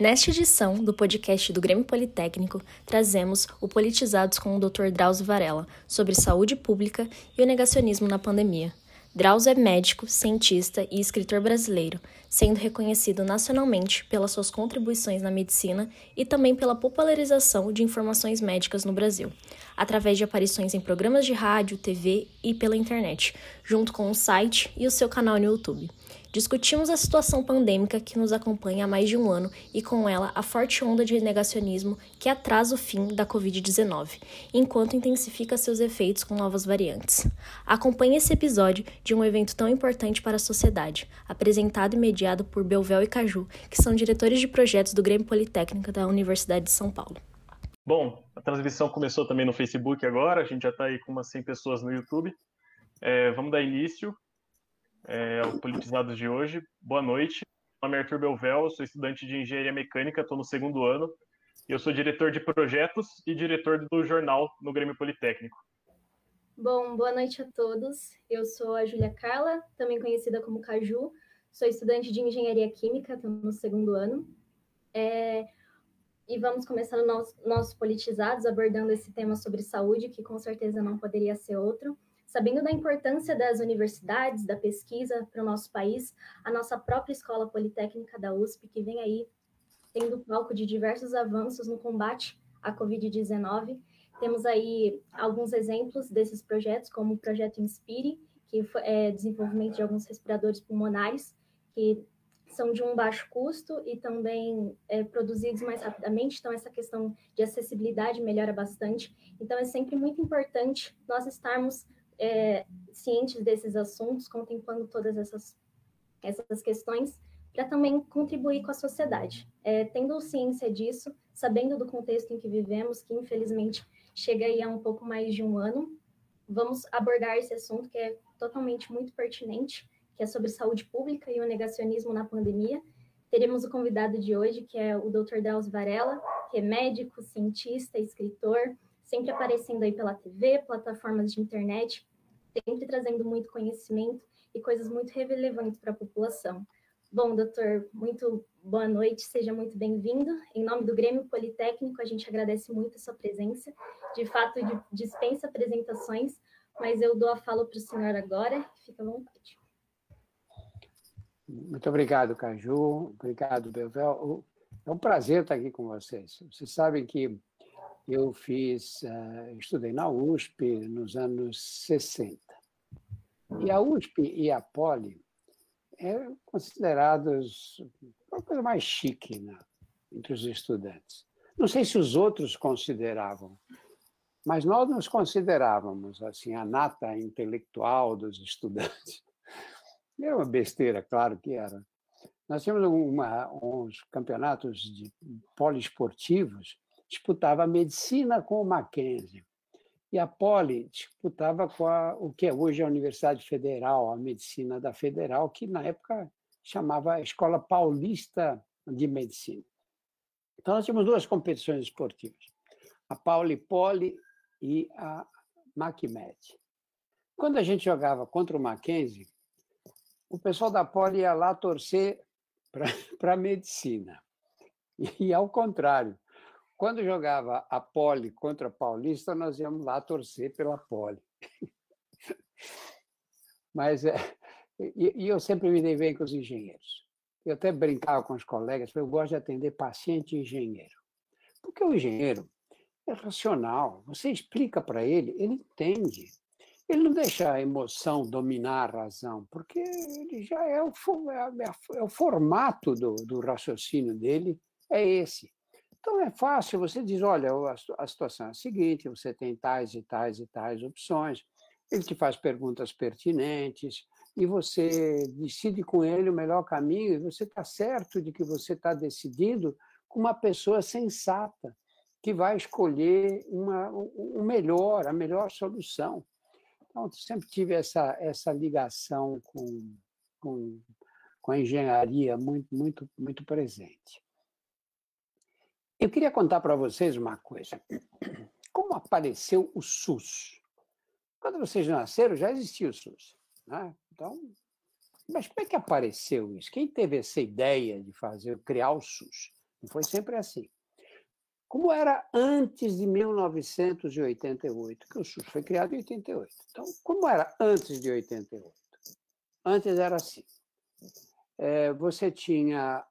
Nesta edição do podcast do Grêmio Politécnico, trazemos o Politizados com o Dr. Drauzio Varela sobre saúde pública e o negacionismo na pandemia. Drauzio é médico, cientista e escritor brasileiro, sendo reconhecido nacionalmente pelas suas contribuições na medicina e também pela popularização de informações médicas no Brasil, através de aparições em programas de rádio, TV e pela internet, junto com o site e o seu canal no YouTube. Discutimos a situação pandêmica que nos acompanha há mais de um ano e, com ela, a forte onda de negacionismo que atrasa o fim da Covid-19, enquanto intensifica seus efeitos com novas variantes. Acompanhe esse episódio de um evento tão importante para a sociedade, apresentado e mediado por Belvel e Caju, que são diretores de projetos do Grêmio Politécnico da Universidade de São Paulo. Bom, a transmissão começou também no Facebook agora, a gente já está aí com umas 100 pessoas no YouTube. É, vamos dar início é, ao Politizados de hoje. Boa noite. Meu nome é Arthur Belvel, sou estudante de Engenharia Mecânica, estou no segundo ano. Eu sou diretor de projetos e diretor do jornal no Grêmio Politécnico. Bom, boa noite a todos. Eu sou a Júlia Carla, também conhecida como Caju. Sou estudante de Engenharia Química, estou no segundo ano. É, e vamos começar o nosso, nossos politizados abordando esse tema sobre saúde, que com certeza não poderia ser outro. Sabendo da importância das universidades, da pesquisa para o nosso país, a nossa própria Escola Politécnica da USP, que vem aí tendo palco de diversos avanços no combate à Covid-19. Temos aí alguns exemplos desses projetos, como o projeto Inspire, que é desenvolvimento de alguns respiradores pulmonares, que são de um baixo custo e também é, produzidos mais rapidamente, então essa questão de acessibilidade melhora bastante. Então é sempre muito importante nós estarmos é, cientes desses assuntos, contemplando todas essas, essas questões, para também contribuir com a sociedade. É, tendo ciência disso, sabendo do contexto em que vivemos, que infelizmente chega aí a um pouco mais de um ano, vamos abordar esse assunto que é totalmente muito pertinente, que é sobre saúde pública e o negacionismo na pandemia. Teremos o convidado de hoje, que é o Dr. Drauzio Varela, que é médico, cientista, escritor, sempre aparecendo aí pela TV, plataformas de internet, sempre trazendo muito conhecimento e coisas muito relevantes para a população. Bom, doutor, muito boa noite, seja muito bem-vindo. Em nome do Grêmio Politécnico, a gente agradece muito a sua presença. De fato, dispensa apresentações, mas eu dou a fala para o senhor agora, fica à vontade. Muito obrigado, Caju. Obrigado, Belvel. É um prazer estar aqui com vocês. Vocês sabem que eu fiz, uh, estudei na USP nos anos 60. E a USP e a Poli eram considerados uma coisa mais chique né, entre os estudantes. Não sei se os outros consideravam, mas nós nos considerávamos assim a nata intelectual dos estudantes. Era uma besteira, claro que era. Nós tínhamos uma, uns campeonatos de poliesportivos disputava a medicina com o Mackenzie. E a Poli disputava com a, o que é hoje a Universidade Federal, a medicina da Federal, que na época chamava Escola Paulista de Medicina. Então, nós tínhamos duas competições esportivas, a Pauli Poli e a MacMed. Quando a gente jogava contra o Mackenzie, o pessoal da Poli ia lá torcer para a medicina. E ao contrário, quando jogava a Poli contra a Paulista, nós íamos lá torcer pela Poli. Mas é, e, e, eu sempre me dei bem com os engenheiros. Eu até brincava com os colegas, eu gosto de atender paciente e engenheiro. Porque o engenheiro é racional, você explica para ele, ele entende. Ele não deixa a emoção dominar a razão, porque ele já é o, é, é o formato do, do raciocínio dele, é esse. Então é fácil, você diz, olha, a situação é a seguinte, você tem tais e tais e tais opções, ele te faz perguntas pertinentes e você decide com ele o melhor caminho e você está certo de que você está decidindo com uma pessoa sensata que vai escolher uma, o melhor, a melhor solução. Então, sempre tive essa, essa ligação com, com, com a engenharia muito, muito, muito presente. Eu queria contar para vocês uma coisa. Como apareceu o SUS? Quando vocês nasceram, já existia o SUS. Né? Então, mas como é que apareceu isso? Quem teve essa ideia de fazer, criar o SUS? Não foi sempre assim. Como era antes de 1988, que o SUS foi criado em 88. Então, como era antes de 88? Antes era assim. É, você tinha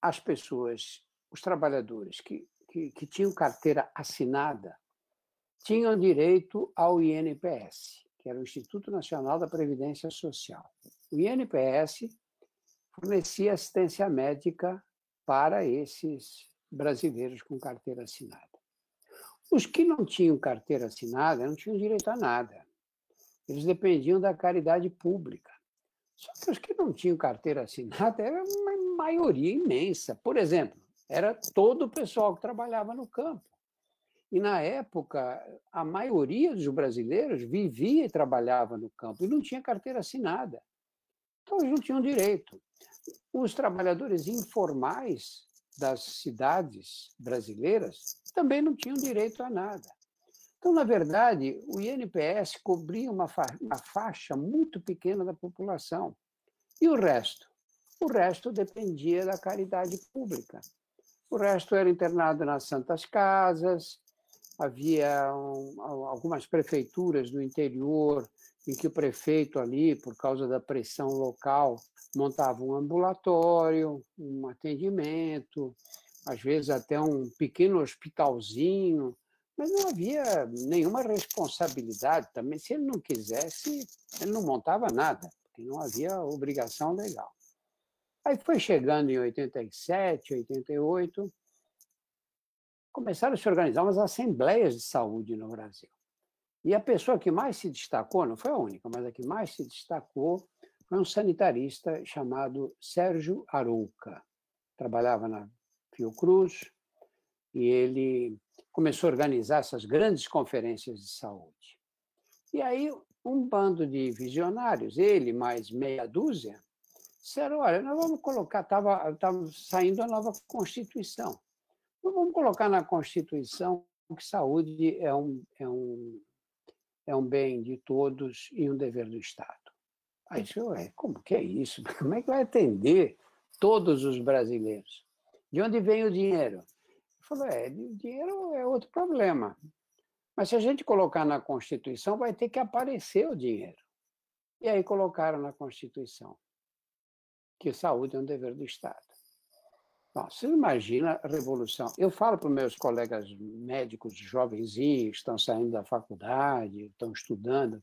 as pessoas, os trabalhadores que, que, que tinham carteira assinada, tinham direito ao INPS, que era o Instituto Nacional da Previdência Social. O INPS fornecia assistência médica para esses brasileiros com carteira assinada. Os que não tinham carteira assinada não tinham direito a nada. Eles dependiam da caridade pública. Só que os que não tinham carteira assinada era uma maioria imensa. Por exemplo, era todo o pessoal que trabalhava no campo. E, na época, a maioria dos brasileiros vivia e trabalhava no campo e não tinha carteira assinada. Então, eles não tinham direito. Os trabalhadores informais das cidades brasileiras também não tinham direito a nada. Então, na verdade, o INPS cobria uma, fa uma faixa muito pequena da população. E o resto? O resto dependia da caridade pública. O resto era internado nas santas casas, havia um, algumas prefeituras do interior em que o prefeito ali, por causa da pressão local, montava um ambulatório, um atendimento, às vezes até um pequeno hospitalzinho, mas não havia nenhuma responsabilidade também. Se ele não quisesse, ele não montava nada, porque não havia obrigação legal. Aí foi chegando em 87, 88, começaram a se organizar umas assembleias de saúde no Brasil. E a pessoa que mais se destacou, não foi a única, mas a que mais se destacou foi um sanitarista chamado Sérgio Arouca. Trabalhava na Fiocruz e ele começou a organizar essas grandes conferências de saúde. E aí um bando de visionários, ele mais meia dúzia, disseram, olha, nós vamos colocar, estava saindo a nova Constituição. Então, vamos colocar na Constituição que saúde é um, é um, é um bem de todos e um dever do Estado. Aí disse, ué, como que é isso? Como é que vai atender todos os brasileiros? De onde vem o dinheiro? Ele falou, é, o dinheiro é outro problema. Mas se a gente colocar na Constituição, vai ter que aparecer o dinheiro. E aí colocaram na Constituição que saúde é um dever do Estado. Bom, você imagina a revolução. Eu falo para os meus colegas médicos jovenzinhos, estão saindo da faculdade, estão estudando,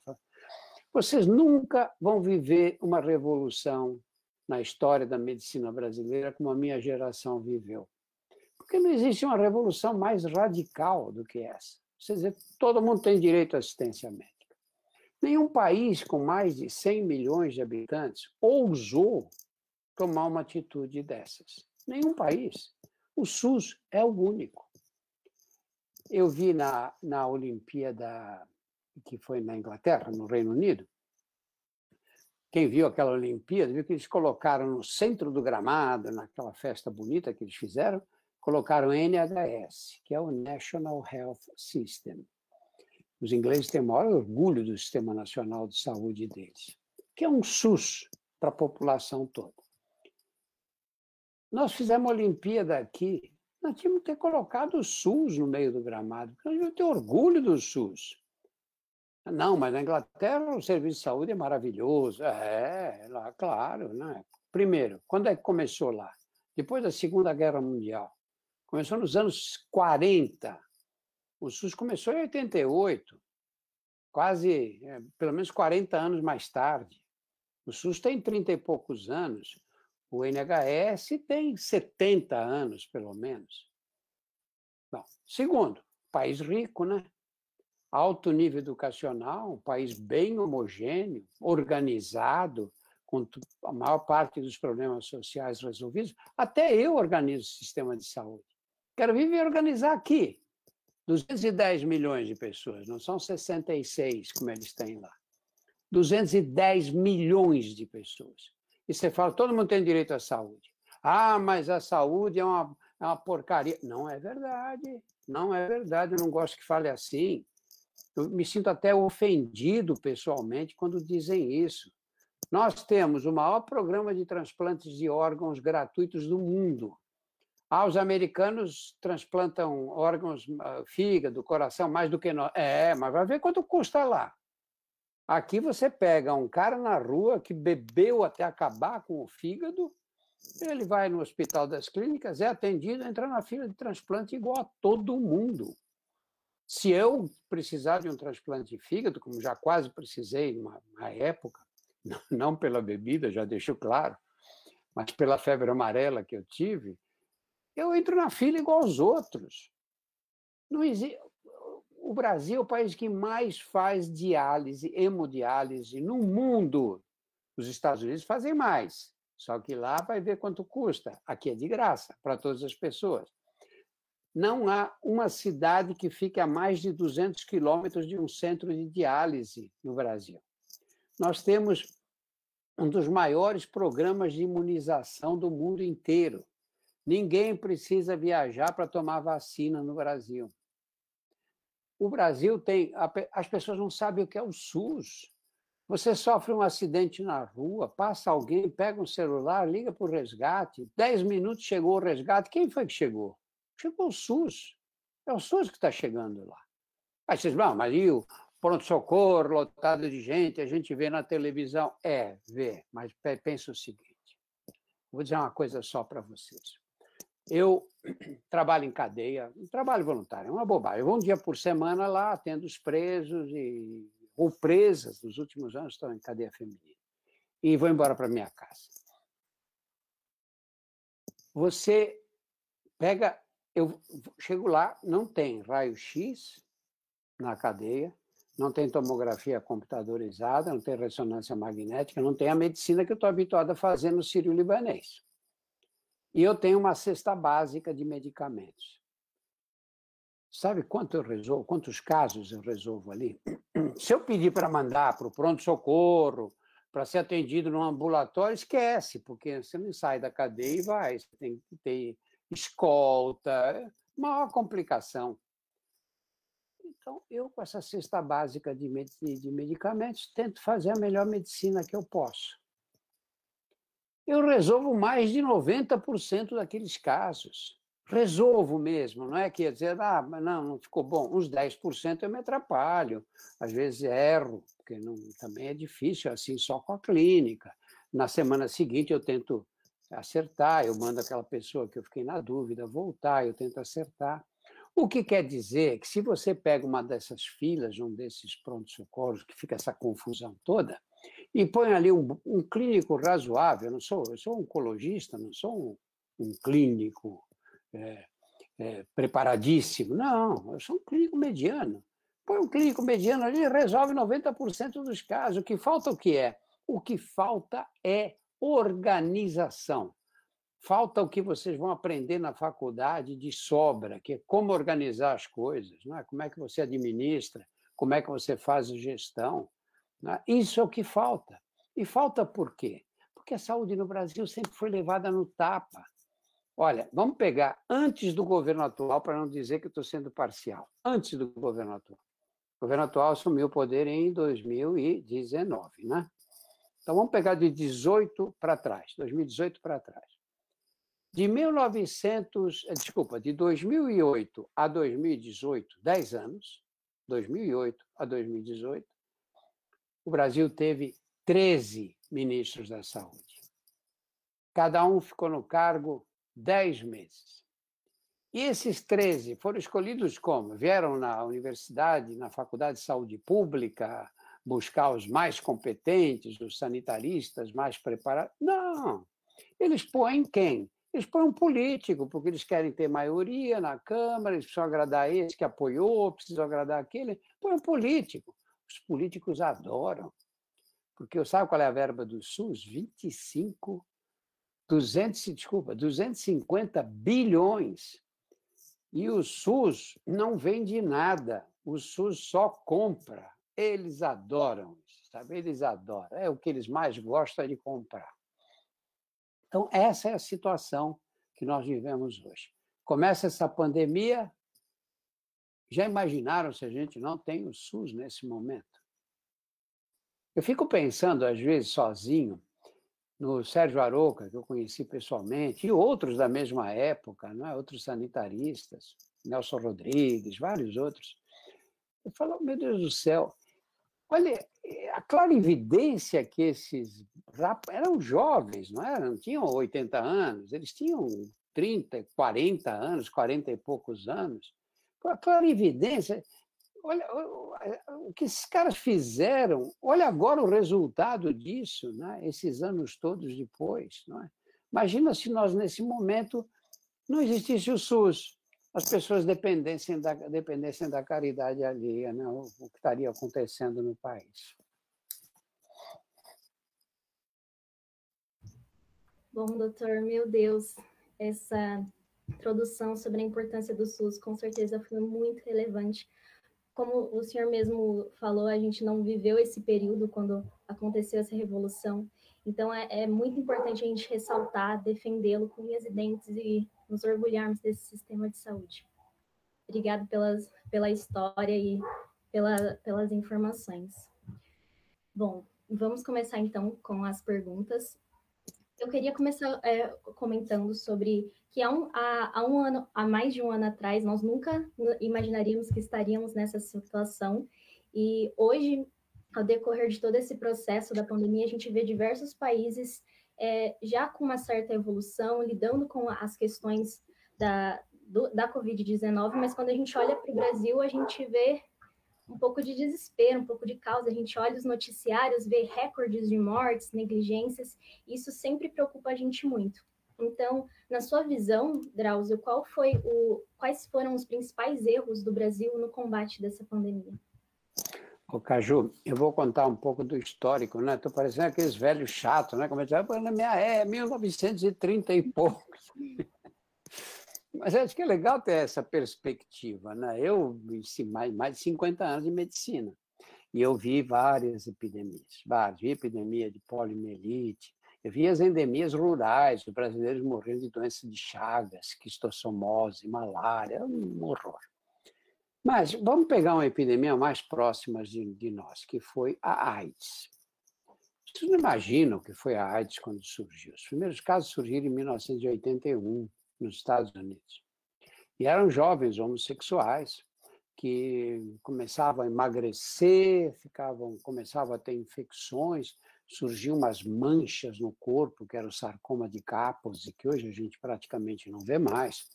vocês nunca vão viver uma revolução na história da medicina brasileira como a minha geração viveu. Porque não existe uma revolução mais radical do que essa. Você dizer, todo mundo tem direito à assistência médica. Nenhum país com mais de 100 milhões de habitantes ousou tomar uma atitude dessas. Nenhum país. O SUS é o único. Eu vi na, na Olimpíada, que foi na Inglaterra, no Reino Unido, quem viu aquela Olimpíada, viu que eles colocaram no centro do gramado, naquela festa bonita que eles fizeram, colocaram NHS, que é o National Health System. Os ingleses têm o maior orgulho do Sistema Nacional de Saúde deles, que é um SUS para a população toda. Nós fizemos a Olimpíada aqui, nós tínhamos que ter colocado o SUS no meio do gramado, porque nós devíamos ter orgulho do SUS. Não, mas na Inglaterra o serviço de saúde é maravilhoso. É, lá, claro. Né? Primeiro, quando é que começou lá? Depois da Segunda Guerra Mundial. Começou nos anos 40. O SUS começou em 88, quase, é, pelo menos 40 anos mais tarde. O SUS tem 30 e poucos anos. O NHS tem 70 anos, pelo menos. Bom, segundo, país rico, né? Alto nível educacional, um país bem homogêneo, organizado, com a maior parte dos problemas sociais resolvidos. Até eu organizo o sistema de saúde. Quero viver organizar aqui. 210 milhões de pessoas, não são 66 como eles têm lá. 210 milhões de pessoas e você fala, todo mundo tem direito à saúde. Ah, mas a saúde é uma, é uma porcaria. Não é verdade. Não é verdade. Eu não gosto que fale assim. Eu me sinto até ofendido pessoalmente quando dizem isso. Nós temos o maior programa de transplantes de órgãos gratuitos do mundo. Ah, os americanos transplantam órgãos, ah, fígado, coração, mais do que nós. É, mas vai ver quanto custa lá. Aqui você pega um cara na rua que bebeu até acabar com o fígado, ele vai no Hospital das Clínicas, é atendido, entra na fila de transplante igual a todo mundo. Se eu precisar de um transplante de fígado, como já quase precisei numa época, não pela bebida, já deixo claro, mas pela febre amarela que eu tive, eu entro na fila igual aos outros. Não existe. O Brasil é o país que mais faz diálise, hemodiálise no mundo. Os Estados Unidos fazem mais. Só que lá vai ver quanto custa. Aqui é de graça para todas as pessoas. Não há uma cidade que fique a mais de 200 quilômetros de um centro de diálise no Brasil. Nós temos um dos maiores programas de imunização do mundo inteiro. Ninguém precisa viajar para tomar vacina no Brasil. O Brasil tem. As pessoas não sabem o que é o SUS. Você sofre um acidente na rua, passa alguém, pega um celular, liga para o resgate, dez minutos chegou o resgate. Quem foi que chegou? Chegou o SUS. É o SUS que está chegando lá. Aí vocês vão, mas e o pronto-socorro lotado de gente, a gente vê na televisão? É, vê, mas pensa o seguinte: vou dizer uma coisa só para vocês. Eu trabalho em cadeia, trabalho voluntário, é uma bobagem. Eu vou um dia por semana lá, atendo os presos e ou presas nos últimos anos estão em cadeia feminina. E vou embora para minha casa. Você pega, eu chego lá, não tem raio-x na cadeia, não tem tomografia computadorizada, não tem ressonância magnética, não tem a medicina que eu estou habituado a fazer no Sírio-Libanês. E eu tenho uma cesta básica de medicamentos. Sabe quanto eu resolvo, quantos casos eu resolvo ali? Se eu pedir para mandar para o pronto-socorro, para ser atendido no ambulatório, esquece, porque você não sai da cadeia e vai, você tem que ter escolta, é maior complicação. Então, eu, com essa cesta básica de, de medicamentos, tento fazer a melhor medicina que eu posso eu resolvo mais de 90% daqueles casos. Resolvo mesmo, não é que ia dizer, ah, mas não, não ficou bom. Uns 10% eu me atrapalho, às vezes erro, porque não, também é difícil assim só com a clínica. Na semana seguinte eu tento acertar, eu mando aquela pessoa que eu fiquei na dúvida voltar, eu tento acertar. O que quer dizer que se você pega uma dessas filas, um desses prontos-socorros, que fica essa confusão toda, e põe ali um, um clínico razoável. Eu não sou, eu sou oncologista, não sou um, um clínico é, é, preparadíssimo. Não, eu sou um clínico mediano. Põe um clínico mediano ali e resolve 90% dos casos. O que falta o que é? O que falta é organização. Falta o que vocês vão aprender na faculdade de sobra, que é como organizar as coisas, não é? como é que você administra, como é que você faz a gestão. Né? Isso é o que falta. E falta por quê? Porque a saúde no Brasil sempre foi levada no tapa. Olha, vamos pegar antes do governo atual, para não dizer que estou sendo parcial. Antes do governo atual. O governo atual assumiu o poder em 2019, né? Então vamos pegar de 18 para trás, 2018 para trás. De 1900, eh, desculpa, de 2008 a 2018, 10 anos, 2008 a 2018, o Brasil teve 13 ministros da saúde. Cada um ficou no cargo 10 meses. E esses 13 foram escolhidos como? Vieram na universidade, na Faculdade de Saúde Pública, buscar os mais competentes, os sanitaristas mais preparados? Não. Eles põem quem? Eles põem um político, porque eles querem ter maioria na Câmara, eles precisam agradar esse que apoiou, precisam agradar aquele. Põe um político. Os políticos adoram. Porque sabe qual é a verba do SUS? 25, 200, desculpa, 250 bilhões. E o SUS não vende nada, o SUS só compra. Eles adoram isso, sabe? Eles adoram. É o que eles mais gostam de comprar. Então, essa é a situação que nós vivemos hoje. Começa essa pandemia, já imaginaram se a gente não tem o SUS nesse momento? Eu fico pensando, às vezes, sozinho, no Sérgio Aroca, que eu conheci pessoalmente, e outros da mesma época, não é? outros sanitaristas, Nelson Rodrigues, vários outros. Eu falo, meu Deus do céu, olha a clara evidência que esses eram jovens, não eram? Não tinham 80 anos, eles tinham 30, 40 anos, 40 e poucos anos. A clara evidência olha o que esses caras fizeram, olha agora o resultado disso, né? esses anos todos depois. Não é? Imagina se nós, nesse momento, não existisse o SUS, as pessoas dependessem da, dependessem da caridade alheia, né? o, o que estaria acontecendo no país. Bom, doutor, meu Deus, essa introdução sobre a importância do SUS com certeza foi muito relevante como o senhor mesmo falou, a gente não viveu esse período quando aconteceu essa revolução. Então, é, é muito importante a gente ressaltar, defendê-lo com unhas e dentes e nos orgulharmos desse sistema de saúde. Obrigado pelas, pela história e pela, pelas informações. Bom, vamos começar então com as perguntas. Eu queria começar é, comentando sobre que há um, há, há um ano, há mais de um ano atrás, nós nunca imaginaríamos que estaríamos nessa situação. E hoje, ao decorrer de todo esse processo da pandemia, a gente vê diversos países é, já com uma certa evolução, lidando com as questões da, da Covid-19, mas quando a gente olha para o Brasil, a gente vê um pouco de desespero, um pouco de causa. A gente olha os noticiários, vê recordes de mortes, negligências, isso sempre preocupa a gente muito. Então, na sua visão, Drauzio, qual foi o, quais foram os principais erros do Brasil no combate dessa pandemia? Ô, Caju, eu vou contar um pouco do histórico, né? Estou parecendo aqueles velhos chatos, né? Como eu disse, na minha é 1930 e poucos. Mas acho que é legal ter essa perspectiva. Né? Eu vi mais, mais de 50 anos de medicina e eu vi várias epidemias, várias. Vi epidemia de poliomielite, eu vi as endemias rurais, os brasileiros morrendo de doenças de chagas, quistossomose, malária, um horror. Mas vamos pegar uma epidemia mais próxima de, de nós, que foi a AIDS. Vocês não imaginam o que foi a AIDS quando surgiu. Os primeiros casos surgiram em 1981 nos Estados Unidos. E eram jovens homossexuais que começavam a emagrecer, ficavam, começavam a ter infecções, surgiam umas manchas no corpo, que era o sarcoma de Kaposi, que hoje a gente praticamente não vê mais,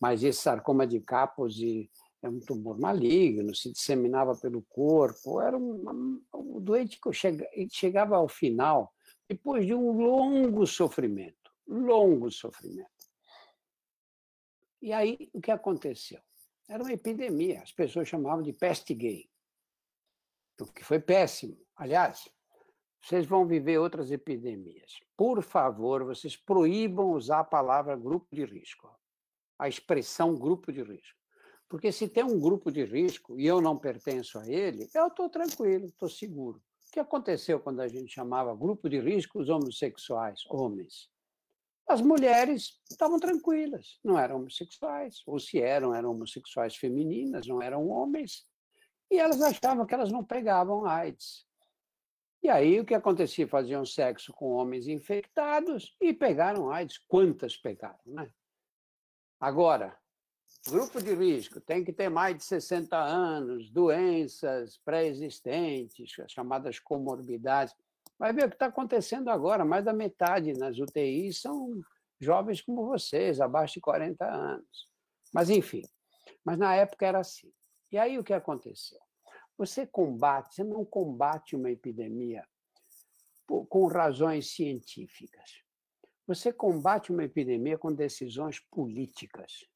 mas esse sarcoma de Kaposi é um tumor maligno, se disseminava pelo corpo, era um, um doente que chega, chegava ao final depois de um longo sofrimento, longo sofrimento. E aí, o que aconteceu? Era uma epidemia, as pessoas chamavam de peste gay, o que foi péssimo. Aliás, vocês vão viver outras epidemias. Por favor, vocês proíbam usar a palavra grupo de risco, a expressão grupo de risco. Porque se tem um grupo de risco e eu não pertenço a ele, eu estou tranquilo, estou seguro. O que aconteceu quando a gente chamava grupo de risco os homossexuais, homens? As mulheres estavam tranquilas, não eram homossexuais, ou se eram, eram homossexuais femininas, não eram homens, e elas achavam que elas não pegavam AIDS. E aí o que acontecia? Faziam sexo com homens infectados e pegaram AIDS. Quantas pegaram, né? Agora, grupo de risco tem que ter mais de 60 anos, doenças pré-existentes, chamadas comorbidades. Vai ver o que está acontecendo agora. Mais da metade nas UTIs são jovens como vocês, abaixo de 40 anos. Mas, enfim, mas na época era assim. E aí o que aconteceu? Você combate, você não combate uma epidemia com razões científicas. Você combate uma epidemia com decisões políticas.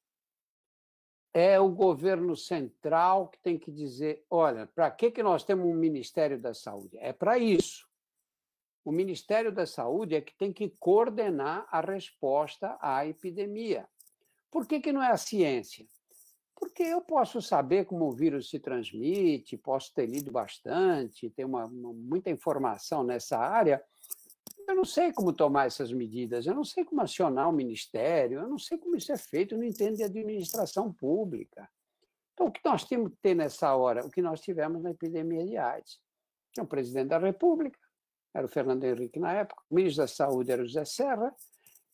É o governo central que tem que dizer: olha, para que, que nós temos um Ministério da Saúde? É para isso o Ministério da Saúde é que tem que coordenar a resposta à epidemia. Por que, que não é a ciência? Porque eu posso saber como o vírus se transmite, posso ter lido bastante, ter uma, muita informação nessa área. Eu não sei como tomar essas medidas, eu não sei como acionar o ministério, eu não sei como isso é feito, eu não entendo de administração pública. Então, o que nós temos que ter nessa hora? O que nós tivemos na epidemia de AIDS. É o presidente da República, era o Fernando Henrique na época, o ministro da Saúde era o José Serra,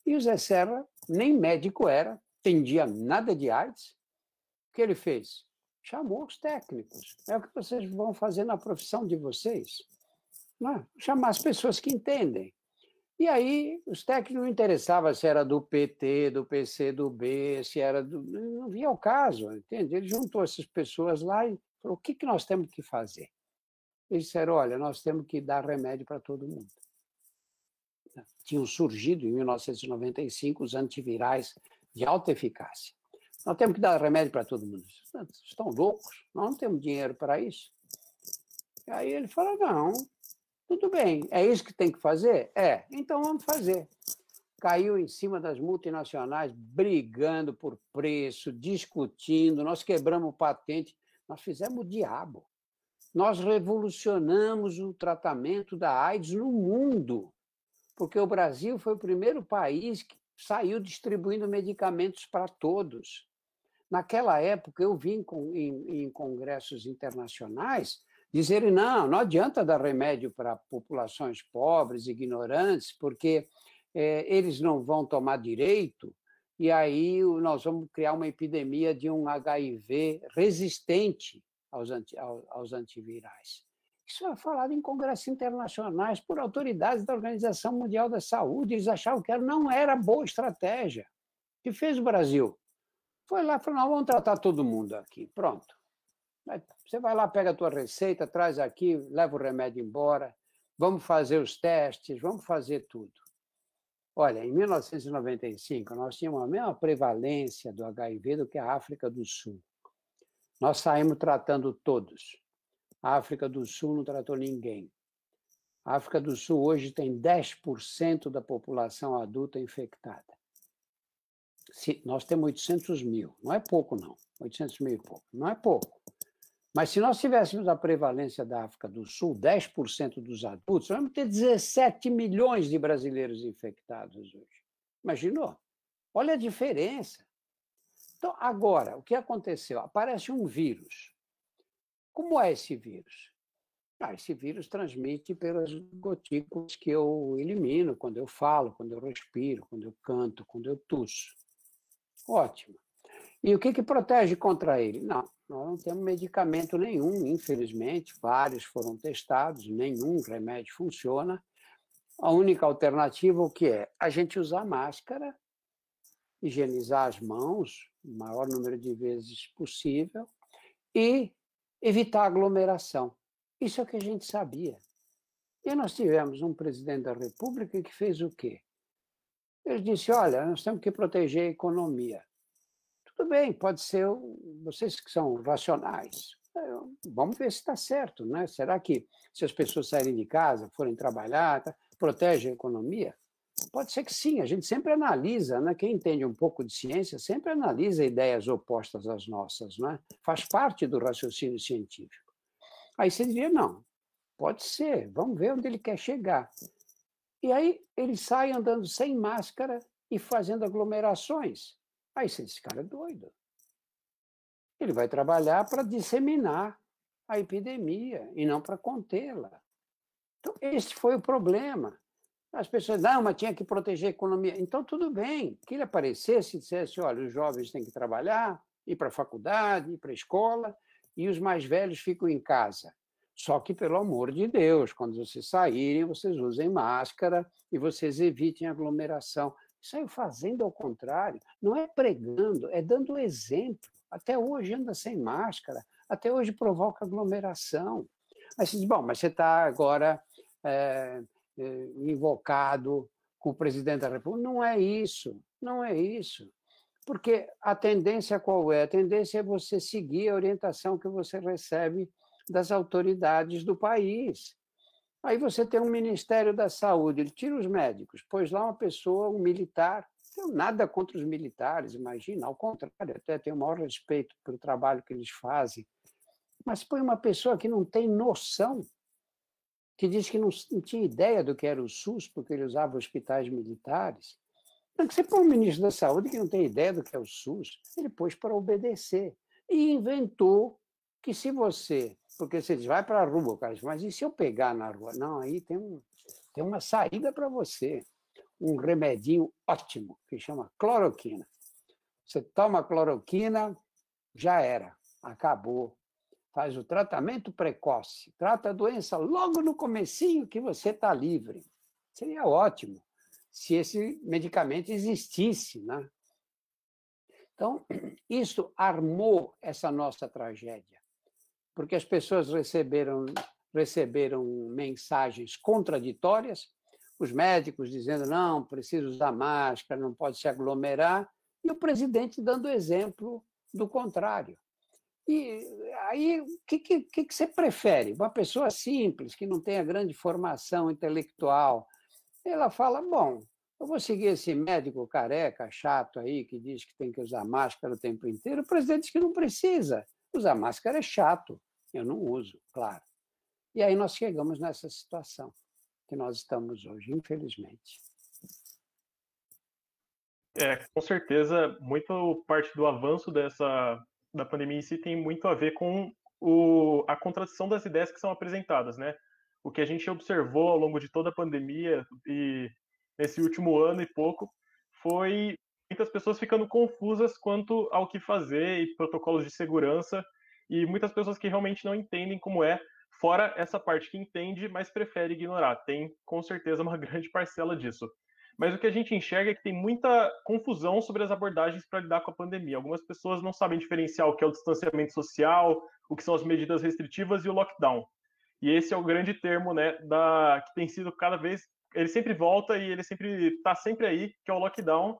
e o Zé Serra nem médico era, entendia nada de AIDS. O que ele fez? Chamou os técnicos. É o que vocês vão fazer na profissão de vocês. É? Chamar as pessoas que entendem. E aí, os técnicos não interessavam se era do PT, do PC, do B, se era do. Não via o caso, entende? Ele juntou essas pessoas lá e falou: o que, que nós temos que fazer? Eles disseram: olha, nós temos que dar remédio para todo mundo tinham surgido em 1995 os antivirais de alta eficácia. Nós temos que dar remédio para todo mundo. Estão loucos? Nós não temos dinheiro para isso. Aí ele falou: não, tudo bem, é isso que tem que fazer? É, então vamos fazer. Caiu em cima das multinacionais, brigando por preço, discutindo, nós quebramos patente, nós fizemos o diabo. Nós revolucionamos o tratamento da AIDS no mundo porque o Brasil foi o primeiro país que saiu distribuindo medicamentos para todos. Naquela época, eu vi em, em congressos internacionais dizerem: não, não adianta dar remédio para populações pobres, ignorantes, porque é, eles não vão tomar direito, e aí nós vamos criar uma epidemia de um HIV resistente aos, anti, aos antivirais. Isso é falado em congressos internacionais por autoridades da Organização Mundial da Saúde. Eles achavam que não era boa estratégia. O que fez o Brasil? Foi lá e falou: não, vamos tratar todo mundo aqui. Pronto. Você vai lá, pega a tua receita, traz aqui, leva o remédio embora, vamos fazer os testes, vamos fazer tudo. Olha, em 1995, nós tínhamos a mesma prevalência do HIV do que a África do Sul. Nós saímos tratando todos. A África do Sul não tratou ninguém. A África do Sul hoje tem 10% da população adulta infectada. Se, nós temos 800 mil, não é pouco não, 800 mil e pouco, não é pouco. Mas se nós tivéssemos a prevalência da África do Sul, 10% dos adultos, nós vamos ter 17 milhões de brasileiros infectados hoje. Imaginou? Olha a diferença. Então, agora, o que aconteceu? Aparece um vírus. Como é esse vírus? Ah, esse vírus transmite pelas gotículas que eu elimino quando eu falo, quando eu respiro, quando eu canto, quando eu tuço. Ótimo. E o que, que protege contra ele? Não, nós não temos medicamento nenhum, infelizmente. Vários foram testados, nenhum remédio funciona. A única alternativa o que é? A gente usar máscara, higienizar as mãos o maior número de vezes possível e evitar aglomeração. Isso é o que a gente sabia. E nós tivemos um presidente da República que fez o quê? Ele disse: olha, nós temos que proteger a economia. Tudo bem, pode ser vocês que são racionais. Vamos ver se está certo, né? Será que se as pessoas saírem de casa, forem trabalhar, tá, protege a economia? Pode ser que sim, a gente sempre analisa, né? quem entende um pouco de ciência sempre analisa ideias opostas às nossas, né? faz parte do raciocínio científico. Aí você diria, não, pode ser, vamos ver onde ele quer chegar. E aí ele sai andando sem máscara e fazendo aglomerações. Aí você diz, cara é doido. Ele vai trabalhar para disseminar a epidemia e não para contê-la. Então, esse foi o problema. As pessoas, não, mas tinha que proteger a economia. Então, tudo bem, que ele aparecesse e dissesse: olha, os jovens têm que trabalhar, ir para a faculdade, ir para a escola, e os mais velhos ficam em casa. Só que, pelo amor de Deus, quando vocês saírem, vocês usem máscara e vocês evitem aglomeração. Saiu fazendo ao contrário, não é pregando, é dando exemplo. Até hoje anda sem máscara, até hoje provoca aglomeração. Aí você diz, bom, mas você está agora é, invocado com o presidente da República. Não é isso, não é isso. Porque a tendência qual é? A tendência é você seguir a orientação que você recebe das autoridades do país. Aí você tem um Ministério da Saúde, ele tira os médicos, pôs lá uma pessoa, um militar. Não tenho nada contra os militares, imagina, ao contrário, até tenho o maior respeito pelo trabalho que eles fazem. Mas põe uma pessoa que não tem noção que diz que não, não, tinha ideia do que era o SUS, porque ele usava hospitais militares. Então, você põe um ministro da Saúde que não tem ideia do que é o SUS, ele pôs para obedecer. E inventou que se você. Porque você diz, vai para a rua, cara, mas e se eu pegar na rua? Não, aí tem, um, tem uma saída para você. Um remedinho ótimo, que chama cloroquina. Você toma cloroquina, já era, acabou. Faz o tratamento precoce, trata a doença logo no comecinho que você está livre. Seria ótimo se esse medicamento existisse, né? Então, isso armou essa nossa tragédia, porque as pessoas receberam, receberam mensagens contraditórias, os médicos dizendo, não, precisa usar máscara, não pode se aglomerar, e o presidente dando exemplo do contrário. E aí, o que, que, que você prefere? Uma pessoa simples, que não tenha grande formação intelectual, ela fala, bom, eu vou seguir esse médico careca, chato aí, que diz que tem que usar máscara o tempo inteiro. O presidente diz que não precisa. Usar máscara é chato. Eu não uso, claro. E aí nós chegamos nessa situação que nós estamos hoje, infelizmente. É, com certeza, muito parte do avanço dessa da pandemia em si tem muito a ver com o, a contradição das ideias que são apresentadas, né? O que a gente observou ao longo de toda a pandemia e nesse último ano e pouco foi muitas pessoas ficando confusas quanto ao que fazer e protocolos de segurança e muitas pessoas que realmente não entendem como é, fora essa parte que entende, mas prefere ignorar. Tem com certeza uma grande parcela disso. Mas o que a gente enxerga é que tem muita confusão sobre as abordagens para lidar com a pandemia. Algumas pessoas não sabem diferenciar o que é o distanciamento social, o que são as medidas restritivas e o lockdown. E esse é o grande termo, né, da que tem sido cada vez ele sempre volta e ele sempre está sempre aí, que é o lockdown,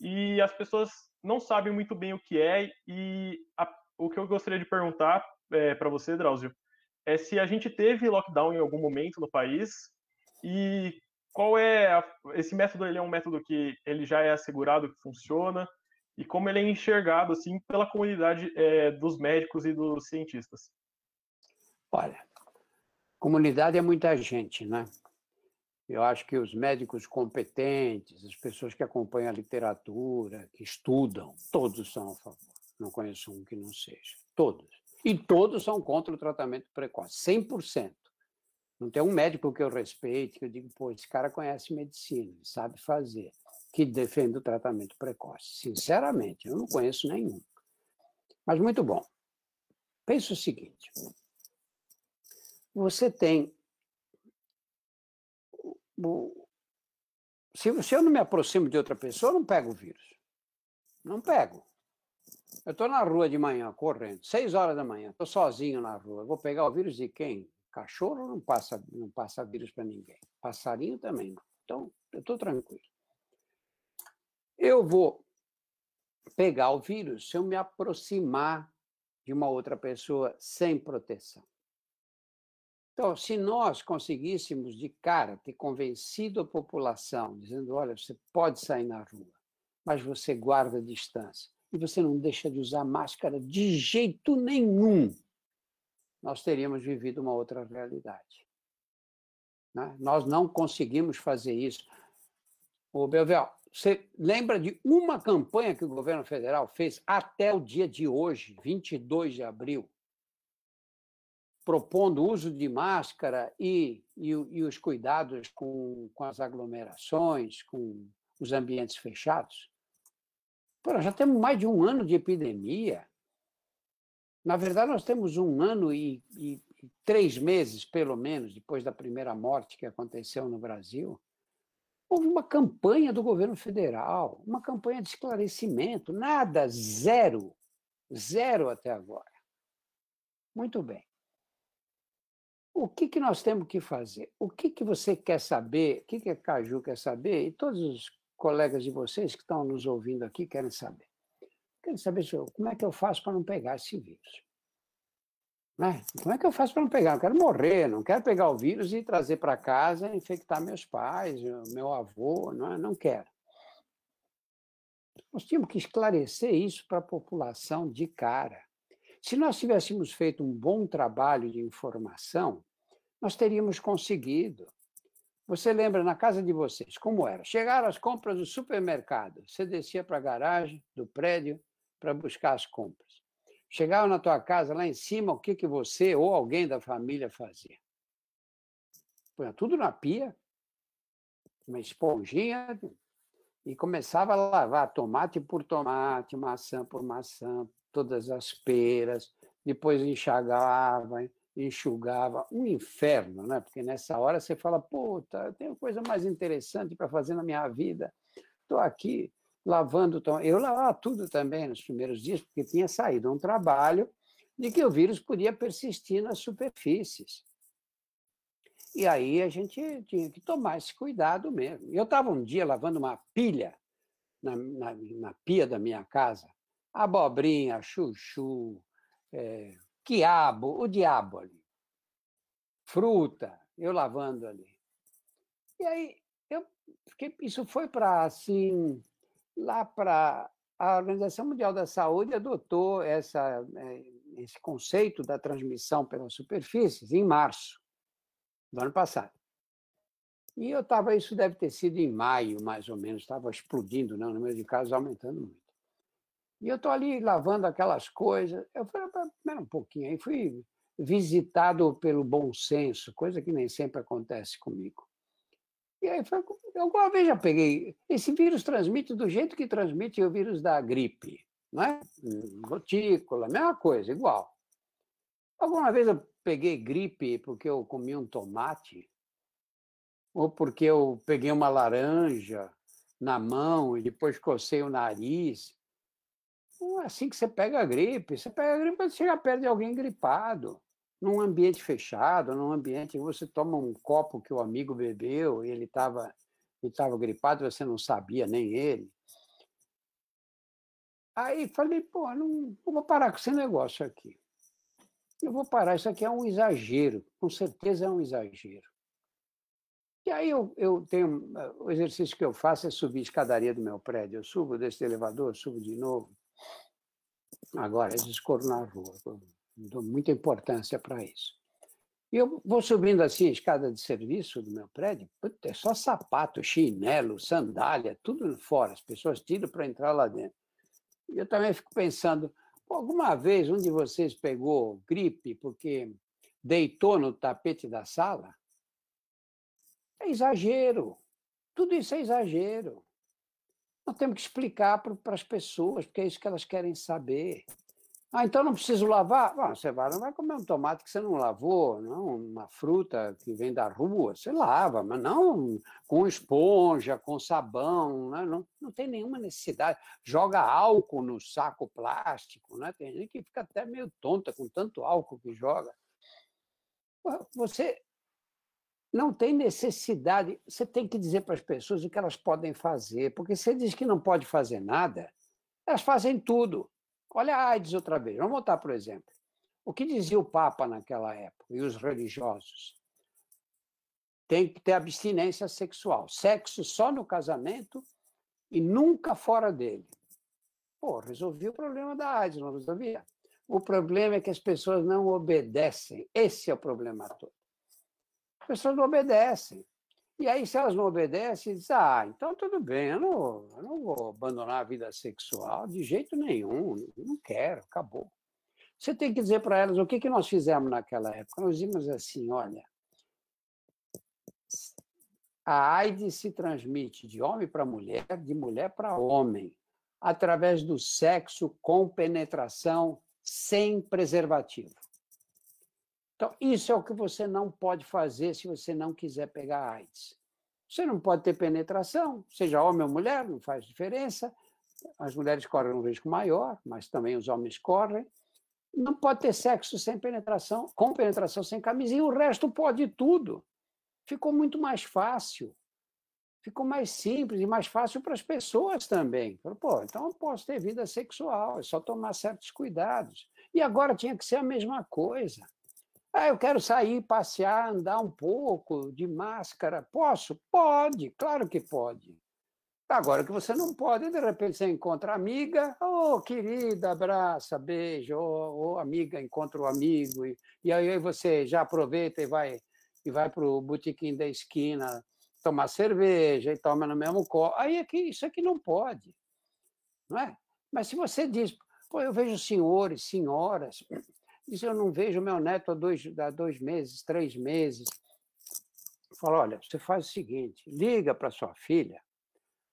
e as pessoas não sabem muito bem o que é, e a, o que eu gostaria de perguntar é, para você, Drauzio, é se a gente teve lockdown em algum momento no país, e qual é a, esse método, ele é um método que ele já é assegurado que funciona, e como ele é enxergado, assim, pela comunidade é, dos médicos e dos cientistas? Olha, comunidade é muita gente, né? Eu acho que os médicos competentes, as pessoas que acompanham a literatura, que estudam, todos são a favor. Não conheço um que não seja. Todos. E todos são contra o tratamento precoce, 100%. Não tem um médico que eu respeite, que eu digo, pô, esse cara conhece medicina, sabe fazer, que defende o tratamento precoce. Sinceramente, eu não conheço nenhum. Mas muito bom. Pensa o seguinte: você tem se, eu não me aproximo de outra pessoa, eu não pego o vírus. Não pego. Eu estou na rua de manhã, correndo, seis horas da manhã, estou sozinho na rua. Vou pegar o vírus de quem? Cachorro não passa, não passa vírus para ninguém. Passarinho também não. Então, eu estou tranquilo. Eu vou pegar o vírus se eu me aproximar de uma outra pessoa sem proteção. Então, se nós conseguíssemos de cara ter convencido a população, dizendo: olha, você pode sair na rua, mas você guarda a distância e você não deixa de usar máscara de jeito nenhum, nós teríamos vivido uma outra realidade. Né? Nós não conseguimos fazer isso. Ô, Belvel, você lembra de uma campanha que o governo federal fez até o dia de hoje, 22 de abril, propondo o uso de máscara e, e, e os cuidados com, com, as aglomerações, com os ambientes fechados. Pô, já temos mais de um ano de epidemia. Na verdade, nós temos um ano e, e, e três meses, pelo menos, depois da primeira morte que aconteceu no Brasil. Houve uma campanha do governo federal, uma campanha de esclarecimento, nada, zero, zero até agora. Muito bem. O que, que nós temos que fazer? O que, que você quer saber? O que, que a Caju quer saber? E todos os colegas de vocês que estão nos ouvindo aqui querem saber. Querem saber como é que eu faço para não pegar esse vírus. Né? Como é que eu faço para não pegar? Não quero morrer, não quero pegar o vírus e trazer para casa infectar meus pais, meu avô, não, é? não quero. Nós tínhamos que esclarecer isso para a população de cara. Se nós tivéssemos feito um bom trabalho de informação, nós teríamos conseguido. Você lembra na casa de vocês como era? Chegaram as compras do supermercado, você descia para a garagem do prédio para buscar as compras. Chegava na tua casa, lá em cima, o que, que você ou alguém da família fazia? Punha tudo na pia, uma esponjinha, e começava a lavar tomate por tomate, maçã por maçã, todas as peras, depois enxagava, enxugava, um inferno, né? Porque nessa hora você fala, puta, eu tenho coisa mais interessante para fazer na minha vida. Estou aqui lavando, eu lavava tudo também nos primeiros dias, porque tinha saído um trabalho de que o vírus podia persistir nas superfícies. E aí a gente tinha que tomar esse cuidado mesmo. Eu estava um dia lavando uma pilha na, na, na pia da minha casa, abobrinha, chuchu, é, quiabo, o diabo ali, fruta, eu lavando ali. E aí, eu, porque isso foi para, assim, lá para a Organização Mundial da Saúde adotou essa, é, esse conceito da transmissão pelas superfícies em março do ano passado. E eu estava, isso deve ter sido em maio, mais ou menos, estava explodindo, né, o número de casos aumentando muito. E eu estou ali lavando aquelas coisas. Eu falei, espera um pouquinho, aí fui visitado pelo bom senso, coisa que nem sempre acontece comigo. E aí, alguma vez já peguei. Esse vírus transmite do jeito que transmite o vírus da gripe, não é? Gotícula, mesma coisa, igual. Alguma vez eu peguei gripe porque eu comi um tomate, ou porque eu peguei uma laranja na mão e depois cocei o nariz. É assim que você pega a gripe. Você pega a gripe quando chega perto de alguém gripado, num ambiente fechado, num ambiente que você toma um copo que o amigo bebeu e ele estava ele tava gripado, você não sabia, nem ele. Aí falei, pô, não, não vou parar com esse negócio aqui eu vou parar, isso aqui é um exagero, com certeza é um exagero. E aí eu, eu tenho, o exercício que eu faço é subir a escadaria do meu prédio. Eu subo desse elevador, subo de novo. Agora, escorro na rua, dou muita importância para isso. E eu vou subindo assim a escada de serviço do meu prédio, é só sapato, chinelo, sandália, tudo fora. As pessoas tiram para entrar lá dentro. E eu também fico pensando, Alguma vez um de vocês pegou gripe porque deitou no tapete da sala? É exagero. Tudo isso é exagero. Nós temos que explicar para as pessoas, porque é isso que elas querem saber. Ah, então não preciso lavar? Bom, você vai, não vai comer um tomate que você não lavou, não uma fruta que vem da rua, você lava, mas não com esponja, com sabão, né? não, não tem nenhuma necessidade. Joga álcool no saco plástico, né? tem gente que fica até meio tonta com tanto álcool que joga. Você não tem necessidade, você tem que dizer para as pessoas o que elas podem fazer, porque você diz que não pode fazer nada, elas fazem tudo. Olha a AIDS outra vez. Vamos voltar, por exemplo. O que dizia o Papa naquela época e os religiosos? Tem que ter abstinência sexual. Sexo só no casamento e nunca fora dele. Pô, resolvi o problema da AIDS, não resolvia? O problema é que as pessoas não obedecem. Esse é o problema todo. As pessoas não obedecem. E aí, se elas não obedecem, diz, ah, então tudo bem, eu não, eu não vou abandonar a vida sexual de jeito nenhum, não quero, acabou. Você tem que dizer para elas o que, que nós fizemos naquela época. Nós dizíamos assim: olha, a AIDS se transmite de homem para mulher, de mulher para homem, através do sexo com penetração sem preservativo. Então, isso é o que você não pode fazer se você não quiser pegar AIDS. Você não pode ter penetração, seja homem ou mulher, não faz diferença. As mulheres correm um risco maior, mas também os homens correm. Não pode ter sexo sem penetração, com penetração sem camisinha, o resto pode tudo. Ficou muito mais fácil. Ficou mais simples e mais fácil para as pessoas também. Pô, então eu posso ter vida sexual, é só tomar certos cuidados. E agora tinha que ser a mesma coisa. Ah, eu quero sair, passear, andar um pouco de máscara. Posso? Pode, claro que pode. Agora que você não pode, de repente você encontra amiga, ô oh, querida, abraça, beijo, ô oh, oh, amiga, encontra o amigo, e, e aí você já aproveita e vai e vai para o botequim da esquina tomar cerveja e toma no mesmo copo. Aí aqui, isso aqui não pode, não é? Mas se você diz, Pô, eu vejo senhores, senhoras, diz eu não vejo meu neto há dois, há dois meses, três meses. Fala, olha, você faz o seguinte, liga para sua filha,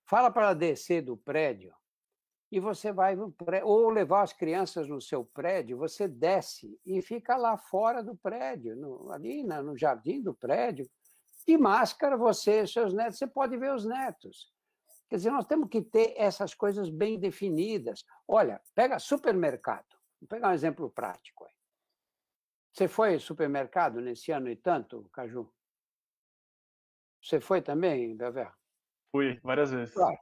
fala para ela descer do prédio e você vai ou levar as crianças no seu prédio, você desce e fica lá fora do prédio, no, ali no jardim do prédio, de máscara, você, seus netos, você pode ver os netos. Quer dizer, nós temos que ter essas coisas bem definidas. Olha, pega supermercado. Vou pegar um exemplo prático. Aí. Você foi ao supermercado nesse ano e tanto, Caju? Você foi também, Belver? Fui, várias vezes. Claro.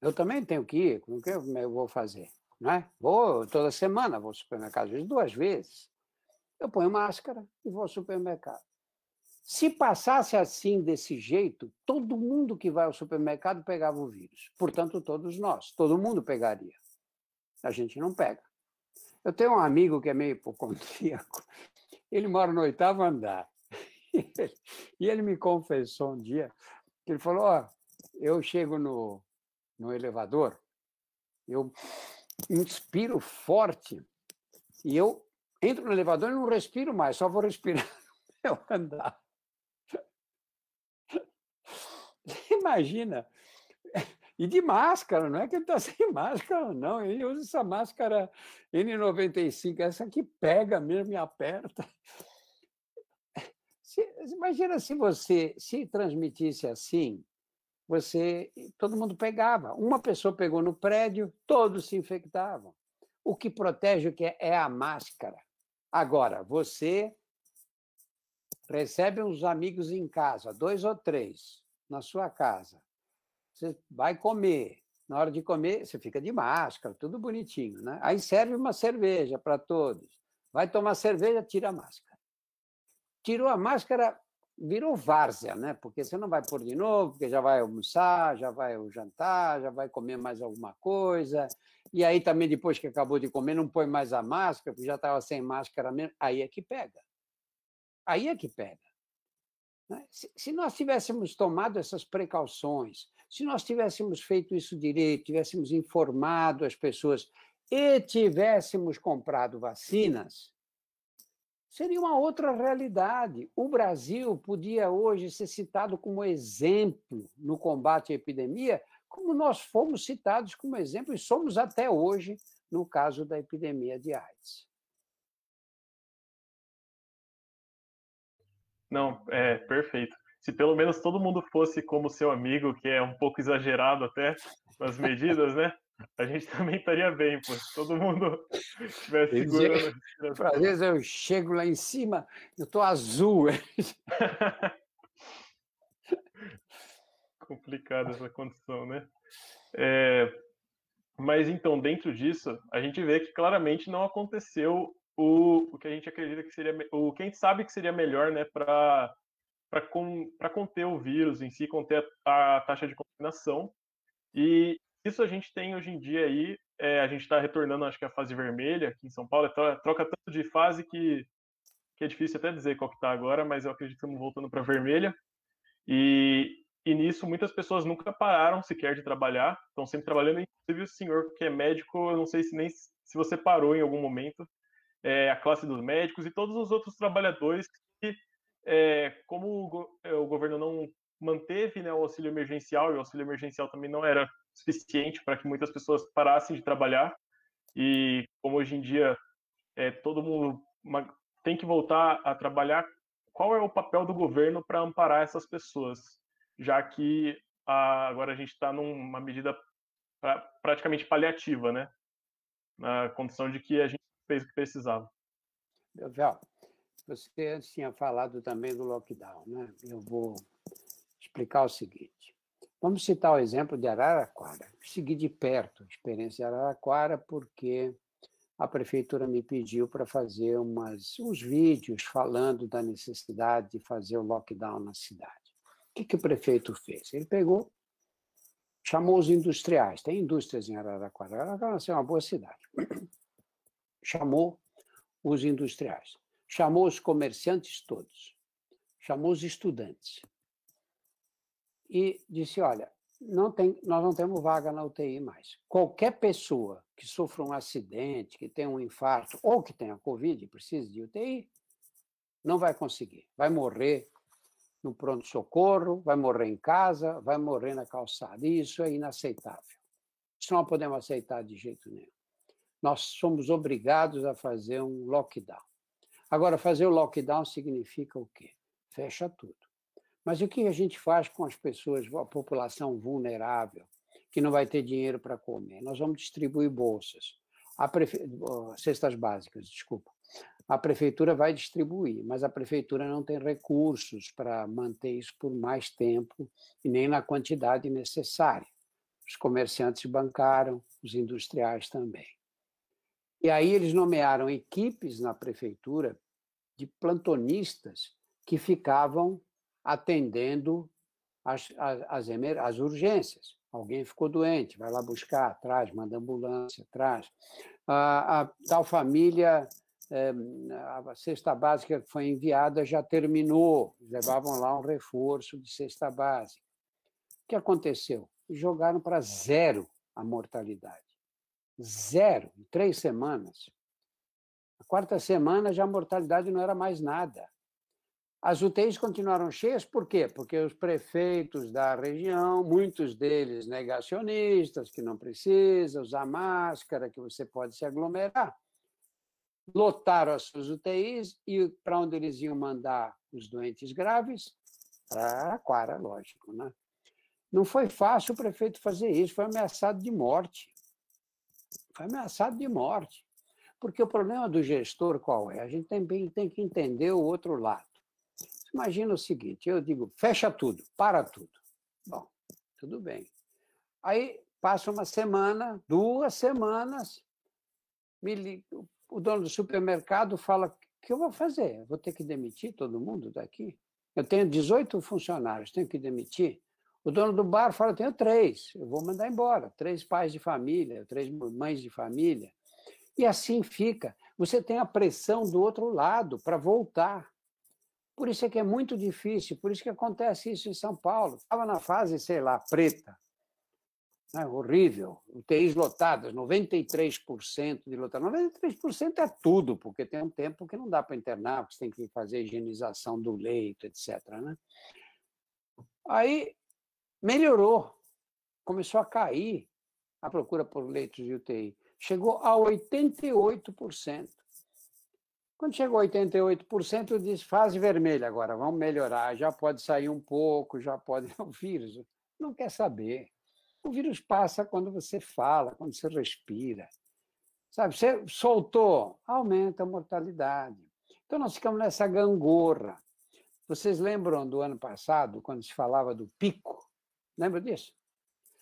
Eu também tenho que ir, como que eu vou fazer? Não é? Vou toda semana, vou ao supermercado, às vezes duas vezes. Eu ponho máscara e vou ao supermercado. Se passasse assim, desse jeito, todo mundo que vai ao supermercado pegava o vírus. Portanto, todos nós, todo mundo pegaria. A gente não pega. Eu tenho um amigo que é meio hipocondríaco, ele mora no oitavo andar. E ele me confessou um dia, que ele falou, ó, eu chego no, no elevador, eu inspiro forte e eu entro no elevador e não respiro mais, só vou respirar meu andar. Imagina. E de máscara, não é que ele está sem máscara, não. Ele usa essa máscara N95, essa que pega mesmo e aperta. Se, imagina se você se transmitisse assim, você todo mundo pegava. Uma pessoa pegou no prédio, todos se infectavam. O que protege o que é, é a máscara. Agora, você recebe uns amigos em casa, dois ou três, na sua casa. Você vai comer. Na hora de comer, você fica de máscara, tudo bonitinho, né? Aí serve uma cerveja para todos. Vai tomar cerveja, tira a máscara. Tirou a máscara, virou várzea, né? Porque você não vai pôr de novo, porque já vai almoçar, já vai jantar, já vai comer mais alguma coisa. E aí também, depois que acabou de comer, não põe mais a máscara, porque já estava sem máscara mesmo. Aí é que pega. Aí é que pega. Né? Se nós tivéssemos tomado essas precauções, se nós tivéssemos feito isso direito, tivéssemos informado as pessoas e tivéssemos comprado vacinas, seria uma outra realidade. O Brasil podia hoje ser citado como exemplo no combate à epidemia, como nós fomos citados como exemplo e somos até hoje no caso da epidemia de AIDS. Não, é perfeito. Se pelo menos todo mundo fosse como seu amigo, que é um pouco exagerado até nas medidas, né? A gente também estaria bem, pô. Todo mundo estivesse segurando. Às vezes eu chego lá em cima, eu tô azul. Complicada essa condição, né? É, mas então, dentro disso, a gente vê que claramente não aconteceu o, o que a gente acredita que seria, o que a gente sabe que seria melhor, né, para para conter o vírus em si, conter a, a, taxa de contaminação. E isso a gente tem hoje em dia aí, é, a gente está retornando, acho que a fase vermelha aqui em São Paulo, é troca tanto de fase que, que é difícil até dizer qual que está agora, mas eu acredito que estamos voltando para vermelha. E, e nisso muitas pessoas nunca pararam sequer de trabalhar, estão sempre trabalhando, inclusive o senhor que é médico, eu não sei se nem se você parou em algum momento, é, a classe dos médicos e todos os outros trabalhadores que, é, como o, é, o, governo não manteve né, o auxílio emergencial, e o auxílio emergencial também não era suficiente para que muitas pessoas parassem de trabalhar, e como hoje em dia é, todo mundo tem que voltar a trabalhar, qual é o papel do governo para amparar essas pessoas, já que a, agora a gente está numa medida pra, praticamente paliativa, né? Na condição de que a gente fez o que precisava. Belvel, você tinha falado também do lockdown, né? Eu vou explicar o seguinte. Vamos citar o exemplo de Araraquara. Segui de perto a experiência de Araraquara porque a prefeitura me pediu para fazer umas, uns vídeos falando da necessidade de fazer o lockdown na cidade. O que, que o prefeito fez? Ele pegou, chamou os industriais. Tem indústrias em Araraquara. Araraquara é uma boa cidade chamou os industriais, chamou os comerciantes todos, chamou os estudantes e disse: olha, não tem, nós não temos vaga na UTI mais. Qualquer pessoa que sofra um acidente, que tenha um infarto ou que tenha Covid e precise de UTI, não vai conseguir. Vai morrer no pronto-socorro, vai morrer em casa, vai morrer na calçada. E isso é inaceitável. Isso não podemos aceitar de jeito nenhum. Nós somos obrigados a fazer um lockdown. Agora, fazer o lockdown significa o quê? Fecha tudo. Mas o que a gente faz com as pessoas, a população vulnerável, que não vai ter dinheiro para comer? Nós vamos distribuir bolsas, prefe... cestas básicas, desculpa a prefeitura vai distribuir, mas a prefeitura não tem recursos para manter isso por mais tempo e nem na quantidade necessária. Os comerciantes bancaram, os industriais também. E aí eles nomearam equipes na prefeitura de plantonistas que ficavam atendendo as, as, as, as urgências. Alguém ficou doente, vai lá buscar, traz, manda ambulância, traz. A, a tal família é, a cesta básica que foi enviada já terminou, levavam lá um reforço de cesta básica. O que aconteceu? Jogaram para zero a mortalidade. Zero, em três semanas. Na quarta semana já a mortalidade não era mais nada. As UTIs continuaram cheias, por quê? Porque os prefeitos da região, muitos deles negacionistas, que não precisa usar máscara, que você pode se aglomerar, lotaram as suas UTIs e para onde eles iam mandar os doentes graves? Para Aquara, lógico. Né? Não foi fácil o prefeito fazer isso, foi ameaçado de morte. Foi ameaçado de morte. Porque o problema do gestor qual é? A gente também tem que entender o outro lado. Imagina o seguinte: eu digo, fecha tudo, para tudo. Bom, tudo bem. Aí passa uma semana, duas semanas, me, o dono do supermercado fala: o que eu vou fazer? Vou ter que demitir todo mundo daqui? Eu tenho 18 funcionários, tenho que demitir? O dono do bar fala: tenho três, eu vou mandar embora. Três pais de família, três mães de família. E assim fica. Você tem a pressão do outro lado para voltar. Por isso é que é muito difícil, por isso que acontece isso em São Paulo. Estava na fase, sei lá, preta né, horrível, UTIs lotadas, 93% de lotação. 93% é tudo, porque tem um tempo que não dá para internar, porque você tem que fazer higienização do leito, etc. Né? Aí melhorou, começou a cair a procura por leitos de UTI. Chegou a 88%. Quando chegou a 88%, eu disse, fase vermelha agora, vamos melhorar, já pode sair um pouco, já pode... O vírus não quer saber. O vírus passa quando você fala, quando você respira. Sabe, você soltou, aumenta a mortalidade. Então nós ficamos nessa gangorra. Vocês lembram do ano passado, quando se falava do pico? Lembra disso?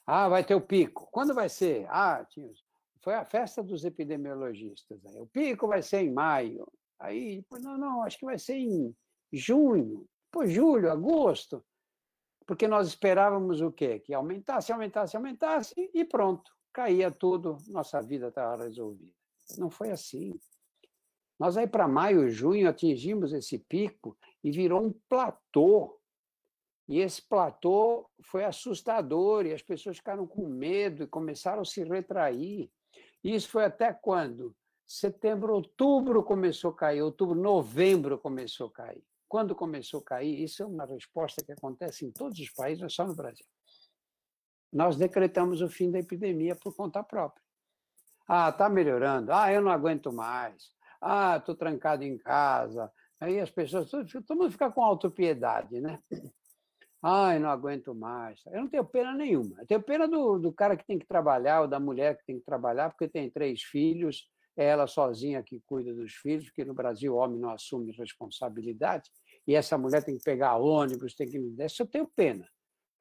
Ah, vai ter o pico. Quando vai ser? Ah, tinha... foi a festa dos epidemiologistas. Aí. O pico vai ser em maio. Aí, não, não, acho que vai ser em junho, depois julho, agosto porque nós esperávamos o quê? Que aumentasse, aumentasse, aumentasse e pronto, caía tudo, nossa vida estava resolvida. Não foi assim. Nós aí para maio, junho atingimos esse pico e virou um platô. E esse platô foi assustador e as pessoas ficaram com medo e começaram a se retrair. Isso foi até quando? Setembro, outubro começou a cair, outubro, novembro começou a cair. Quando começou a cair, isso é uma resposta que acontece em todos os países, não é só no Brasil. Nós decretamos o fim da epidemia por conta própria. Ah, está melhorando. Ah, eu não aguento mais. Ah, estou trancado em casa. Aí as pessoas, todo mundo fica com autopiedade, né? Ai, não aguento mais. Eu não tenho pena nenhuma. Eu tenho pena do, do cara que tem que trabalhar, ou da mulher que tem que trabalhar, porque tem três filhos é ela sozinha que cuida dos filhos, porque no Brasil o homem não assume responsabilidade, e essa mulher tem que pegar ônibus, tem que. Isso eu tenho pena.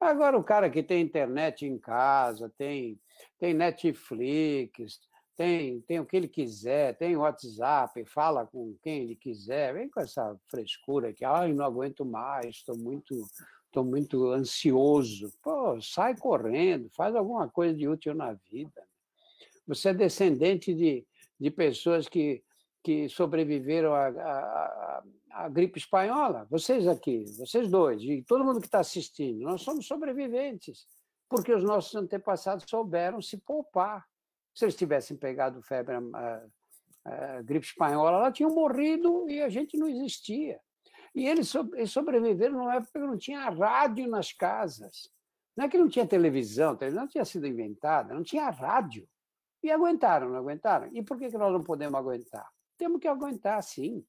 Agora, o cara que tem internet em casa, tem, tem Netflix, tem, tem o que ele quiser, tem WhatsApp, fala com quem ele quiser, vem com essa frescura que, ai, não aguento mais, estou muito, estou muito ansioso. Pô, sai correndo, faz alguma coisa de útil na vida. Você é descendente de, de pessoas que, que sobreviveram à, à, à, gripe espanhola. Vocês aqui, vocês dois, e todo mundo que está assistindo, nós somos sobreviventes. porque os nossos antepassados souberam se poupar. Se eles tivessem pegado febre, a, a, a gripe espanhola, ela tinham morrido e a gente não existia. E eles, sobreviveram numa época que não tinha rádio nas casas. Não é que não tinha televisão, a televisão não tinha sido inventada, não tinha rádio. E aguentaram, não aguentaram? E por que nós não podemos aguentar? Temos que aguentar, sim.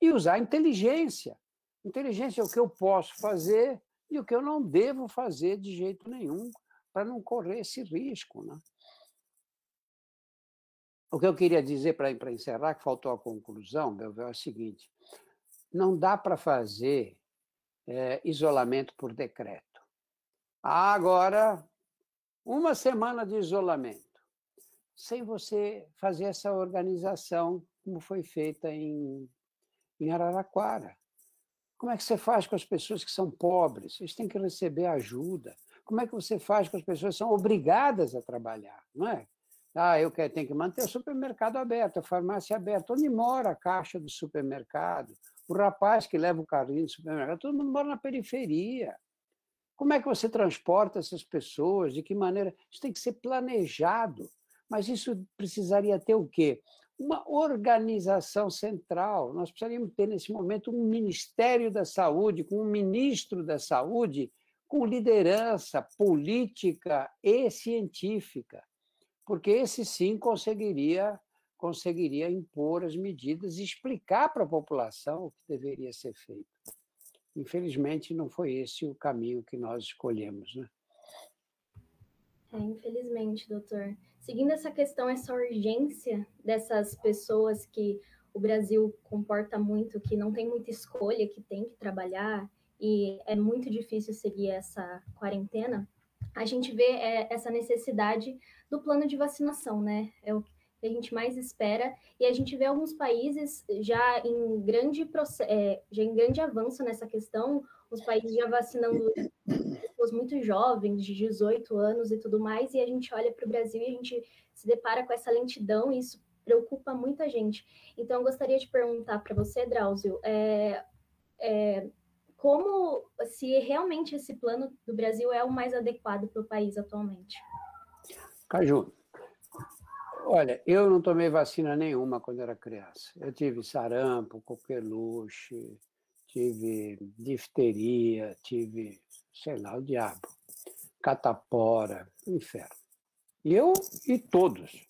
E usar inteligência. Inteligência é o que eu posso fazer e o que eu não devo fazer de jeito nenhum para não correr esse risco. Né? O que eu queria dizer para encerrar, que faltou a conclusão, Belvel, é o seguinte: não dá para fazer é, isolamento por decreto. Ah, agora, uma semana de isolamento, sem você fazer essa organização como foi feita em, em Araraquara. Como é que você faz com as pessoas que são pobres? Eles têm que receber ajuda. Como é que você faz com as pessoas que são obrigadas a trabalhar? Não é? Ah, eu tenho que manter o supermercado aberto, a farmácia aberta. Onde mora a caixa do supermercado? O rapaz que leva o carrinho do supermercado? Todo mundo mora na periferia. Como é que você transporta essas pessoas? De que maneira? Isso tem que ser planejado. Mas isso precisaria ter o quê? uma organização central. Nós precisaríamos ter, nesse momento, um Ministério da Saúde, com um ministro da Saúde, com liderança política e científica, porque esse sim conseguiria conseguiria impor as medidas e explicar para a população o que deveria ser feito. Infelizmente, não foi esse o caminho que nós escolhemos. Né? É, infelizmente, doutor. Seguindo essa questão, essa urgência dessas pessoas que o Brasil comporta muito, que não tem muita escolha, que tem que trabalhar e é muito difícil seguir essa quarentena, a gente vê é, essa necessidade do plano de vacinação, né? É o que a gente mais espera e a gente vê alguns países já em grande é, já em grande avanço nessa questão, os países já vacinando pessoas muito jovens, de 18 anos e tudo mais, e a gente olha para o Brasil e a gente se depara com essa lentidão, e isso preocupa muita gente. Então, eu gostaria de perguntar para você, Drauzio, é, é, como, se realmente esse plano do Brasil é o mais adequado para o país atualmente? Caju, olha, eu não tomei vacina nenhuma quando era criança. Eu tive sarampo, coqueluche, tive difteria, tive sei lá, o diabo, catapora, inferno. Eu e todos.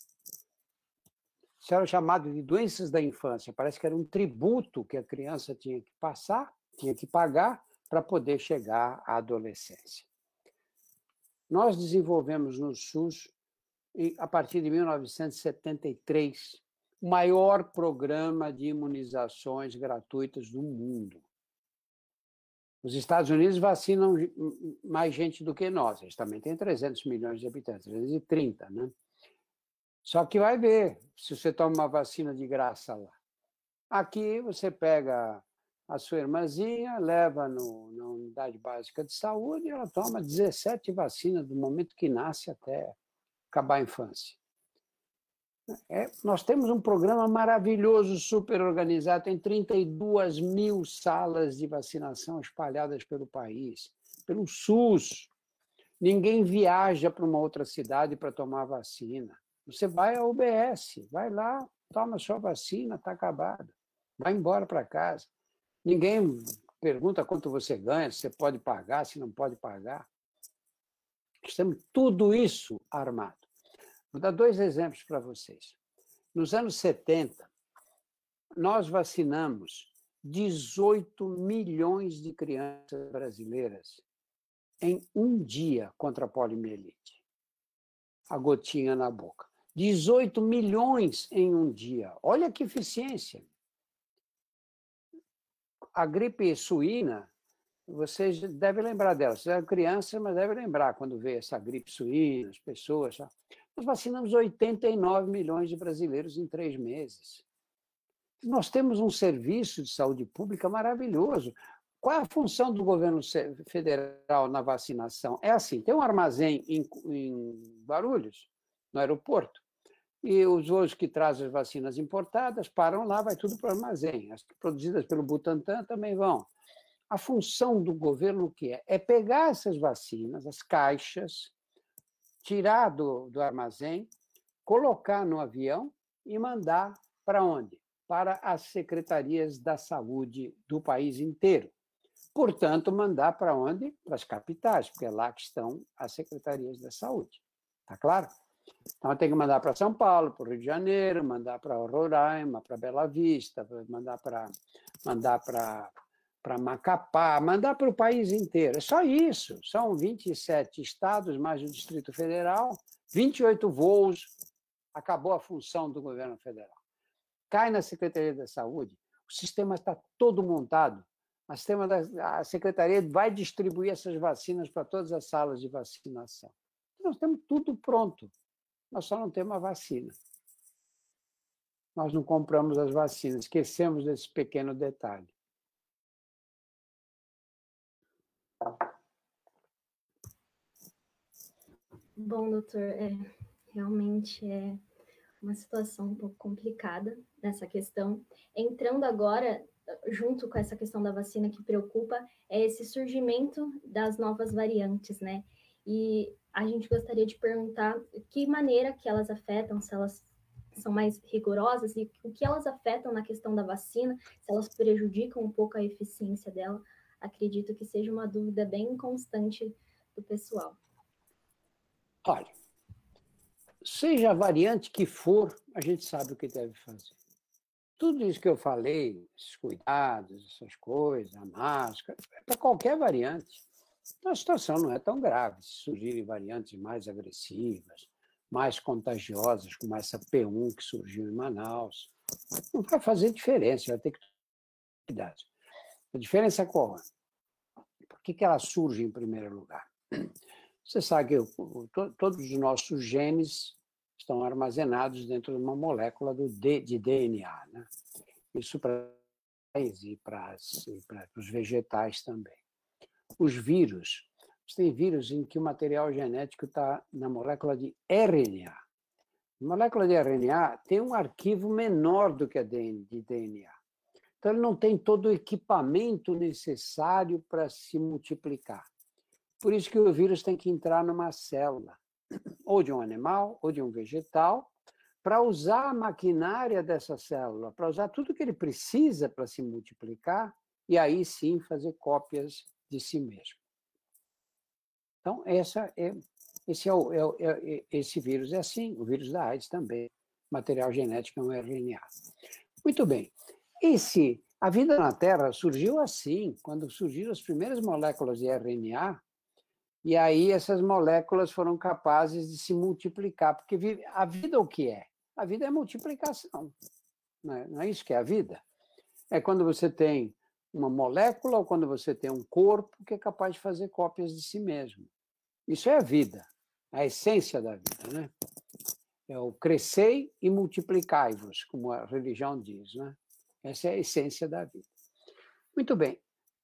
Isso era chamado de doenças da infância. Parece que era um tributo que a criança tinha que passar, tinha que pagar para poder chegar à adolescência. Nós desenvolvemos no SUS, a partir de 1973, o maior programa de imunizações gratuitas do mundo. Os Estados Unidos vacinam mais gente do que nós. Eles também têm 300 milhões de habitantes, 330, né? Só que vai ver se você toma uma vacina de graça lá. Aqui você pega a sua irmãzinha, leva no, na unidade básica de saúde ela toma 17 vacinas do momento que nasce até acabar a infância. É, nós temos um programa maravilhoso, super organizado, tem 32 mil salas de vacinação espalhadas pelo país, pelo SUS. Ninguém viaja para uma outra cidade para tomar vacina. Você vai à UBS, vai lá, toma sua vacina, está acabado. Vai embora para casa. Ninguém pergunta quanto você ganha, se você pode pagar, se não pode pagar. Temos tudo isso armado. Vou dar dois exemplos para vocês. Nos anos 70, nós vacinamos 18 milhões de crianças brasileiras em um dia contra a poliomielite. A gotinha na boca. 18 milhões em um dia. Olha que eficiência. A gripe suína, vocês devem lembrar dela. Você é criança, mas deve lembrar quando vê essa gripe suína, as pessoas. Nós vacinamos 89 milhões de brasileiros em três meses. Nós temos um serviço de saúde pública maravilhoso. Qual é a função do governo federal na vacinação? É assim: tem um armazém em, em Guarulhos, no aeroporto, e os voos que trazem as vacinas importadas param lá, vai tudo para o armazém. As produzidas pelo Butantan também vão. A função do governo que é? É pegar essas vacinas, as caixas, tirar do, do armazém, colocar no avião e mandar para onde? Para as secretarias da saúde do país inteiro. Portanto, mandar para onde? Para as capitais, porque é lá que estão as secretarias da saúde. Está claro? Então, tem que mandar para São Paulo, para o Rio de Janeiro, mandar para Roraima, para Bela Vista, mandar para mandar para para Macapá, mandar para o país inteiro. É só isso. São 27 estados, mais o Distrito Federal, 28 voos. Acabou a função do governo federal. Cai na Secretaria da Saúde, o sistema está todo montado. A, sistema da, a Secretaria vai distribuir essas vacinas para todas as salas de vacinação. Nós temos tudo pronto. Nós só não temos a vacina. Nós não compramos as vacinas, esquecemos desse pequeno detalhe. Bom, doutor, é, realmente é uma situação um pouco complicada nessa questão. Entrando agora, junto com essa questão da vacina que preocupa, é esse surgimento das novas variantes, né? E a gente gostaria de perguntar que maneira que elas afetam, se elas são mais rigorosas e o que elas afetam na questão da vacina, se elas prejudicam um pouco a eficiência dela. Acredito que seja uma dúvida bem constante do pessoal. Olha, seja a variante que for, a gente sabe o que deve fazer. Tudo isso que eu falei, esses cuidados, essas coisas, a máscara, é para qualquer variante. Então, a situação não é tão grave. Se surgirem variantes mais agressivas, mais contagiosas, como essa P1 que surgiu em Manaus, não vai fazer diferença, vai ter que cuidar. A diferença é qual? Por que, que ela surge em primeiro lugar? Você sabe que todos os nossos genes estão armazenados dentro de uma molécula do D, de DNA. Né? Isso para e para os vegetais também. Os vírus, tem vírus em que o material genético está na molécula de RNA. A molécula de RNA tem um arquivo menor do que a de DNA. Então, ele não tem todo o equipamento necessário para se multiplicar. Por isso que o vírus tem que entrar numa célula, ou de um animal, ou de um vegetal, para usar a maquinária dessa célula, para usar tudo que ele precisa para se multiplicar, e aí sim fazer cópias de si mesmo. Então, essa é, esse, é o, é, é, esse vírus é assim, o vírus da AIDS também, material genético é um RNA. Muito bem. Esse, a vida na Terra surgiu assim, quando surgiram as primeiras moléculas de RNA, e aí essas moléculas foram capazes de se multiplicar, porque a vida o que é? A vida é multiplicação. Não é, não é isso que é a vida? É quando você tem uma molécula ou quando você tem um corpo que é capaz de fazer cópias de si mesmo. Isso é a vida, a essência da vida, né? É o crescei e multiplicai-vos, como a religião diz, né? Essa é a essência da vida. Muito bem.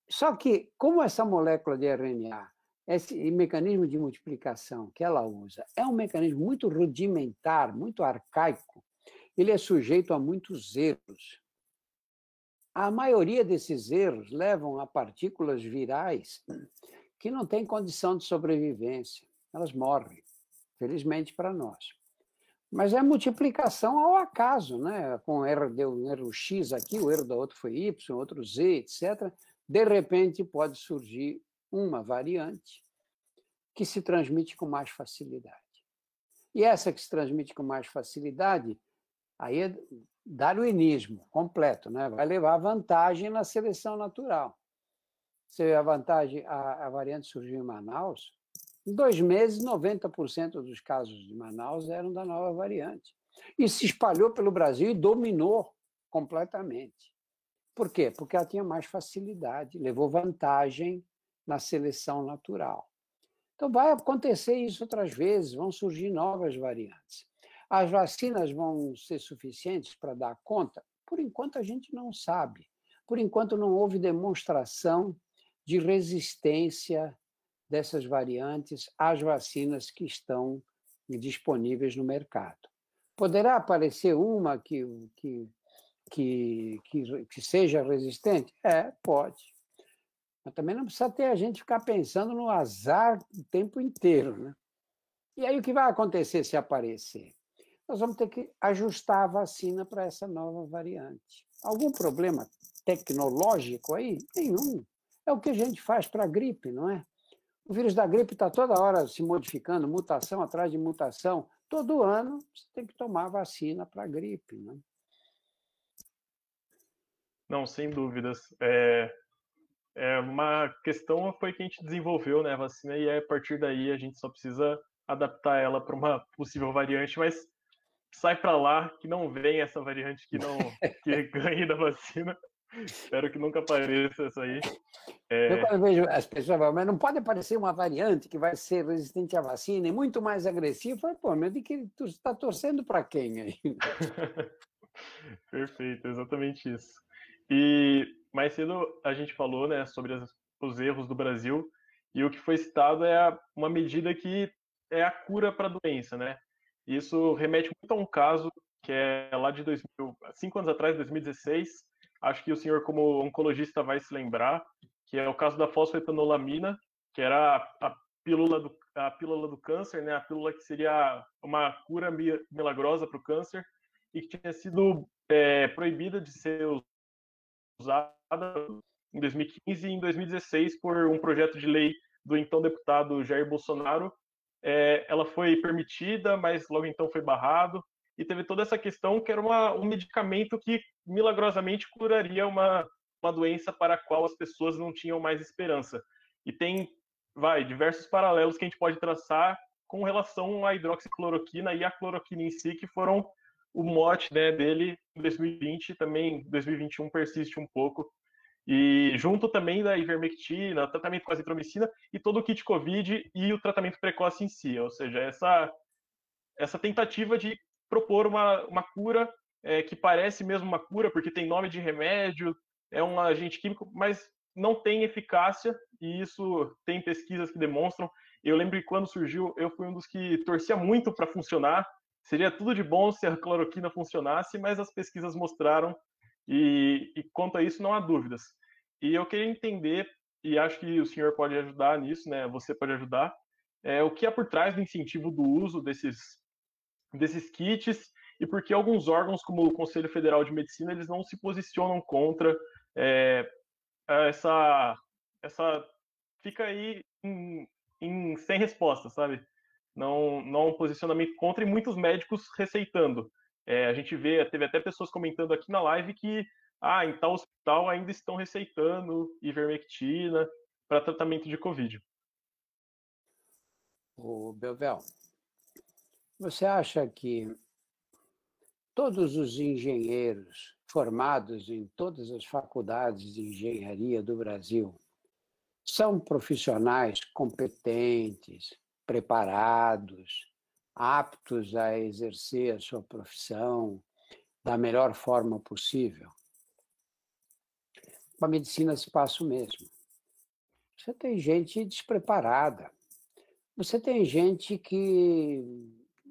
Só que, como essa molécula de RNA esse mecanismo de multiplicação que ela usa é um mecanismo muito rudimentar, muito arcaico. Ele é sujeito a muitos erros. A maioria desses erros levam a partículas virais que não têm condição de sobrevivência. Elas morrem, felizmente para nós. Mas é multiplicação ao acaso, né? Com erro deu um erro X aqui, o erro da outra foi Y, outro Z, etc. De repente pode surgir uma variante que se transmite com mais facilidade. E essa que se transmite com mais facilidade, aí é darwinismo completo, né? vai levar vantagem na seleção natural. Vê a vantagem, a, a variante surgiu em Manaus, em dois meses, 90% dos casos de Manaus eram da nova variante. E se espalhou pelo Brasil e dominou completamente. Por quê? Porque ela tinha mais facilidade, levou vantagem na seleção natural. Então, vai acontecer isso outras vezes, vão surgir novas variantes. As vacinas vão ser suficientes para dar conta? Por enquanto, a gente não sabe. Por enquanto, não houve demonstração de resistência dessas variantes às vacinas que estão disponíveis no mercado. Poderá aparecer uma que, que, que, que, que seja resistente? É, pode. Mas também não precisa ter a gente ficar pensando no azar o tempo inteiro, né? E aí o que vai acontecer se aparecer? Nós vamos ter que ajustar a vacina para essa nova variante. Algum problema tecnológico aí? Nenhum. É o que a gente faz para a gripe, não é? O vírus da gripe está toda hora se modificando, mutação atrás de mutação. Todo ano você tem que tomar vacina para a gripe. Não, é? não, sem dúvidas. É, é uma questão foi que a gente desenvolveu né, a vacina e a partir daí a gente só precisa adaptar ela para uma possível variante, mas sai para lá que não vem essa variante que não que ganhe da vacina. Espero que nunca apareça isso aí. É... Eu quando vejo as pessoas falam, mas não pode aparecer uma variante que vai ser resistente à vacina e muito mais agressiva. Eu falo, pô, mas de que tu está torcendo para quem aí? Perfeito, exatamente isso. E mais cedo a gente falou né, sobre as, os erros do Brasil e o que foi citado é uma medida que é a cura para a doença, né? Isso remete muito a um caso que é lá de 2000, cinco anos atrás, 2016. Acho que o senhor, como oncologista, vai se lembrar, que é o caso da fosfetanolamina, que era a, a pílula do, a pílula do câncer, né? A pílula que seria uma cura milagrosa para o câncer e que tinha sido é, proibida de ser usada em 2015 e em 2016 por um projeto de lei do então deputado Jair Bolsonaro. É, ela foi permitida, mas logo então foi barrado e teve toda essa questão que era uma, um medicamento que milagrosamente curaria uma, uma doença para a qual as pessoas não tinham mais esperança. E tem, vai, diversos paralelos que a gente pode traçar com relação à hidroxicloroquina e à cloroquina em si, que foram o mote né, dele em 2020, também 2021 persiste um pouco. E junto também da ivermectina, tratamento com azitromicina e todo o kit COVID e o tratamento precoce em si, ou seja, essa, essa tentativa de propor uma, uma cura é, que parece mesmo uma cura, porque tem nome de remédio, é um agente químico, mas não tem eficácia, e isso tem pesquisas que demonstram. Eu lembro que quando surgiu, eu fui um dos que torcia muito para funcionar, Seria tudo de bom se a cloroquina funcionasse, mas as pesquisas mostraram, e, e quanto a isso não há dúvidas. E eu queria entender, e acho que o senhor pode ajudar nisso, né? Você pode ajudar, é, o que há por trás do incentivo do uso desses, desses kits e por que alguns órgãos, como o Conselho Federal de Medicina, eles não se posicionam contra é, essa, essa. Fica aí em, em, sem resposta, sabe? Não, não um posicionamento contra e muitos médicos receitando. É, a gente vê, teve até pessoas comentando aqui na live que ah, em tal hospital ainda estão receitando ivermectina para tratamento de Covid. O Belvel, você acha que todos os engenheiros formados em todas as faculdades de engenharia do Brasil são profissionais competentes, preparados, aptos a exercer a sua profissão da melhor forma possível. Com a medicina se passa o mesmo. Você tem gente despreparada. Você tem gente que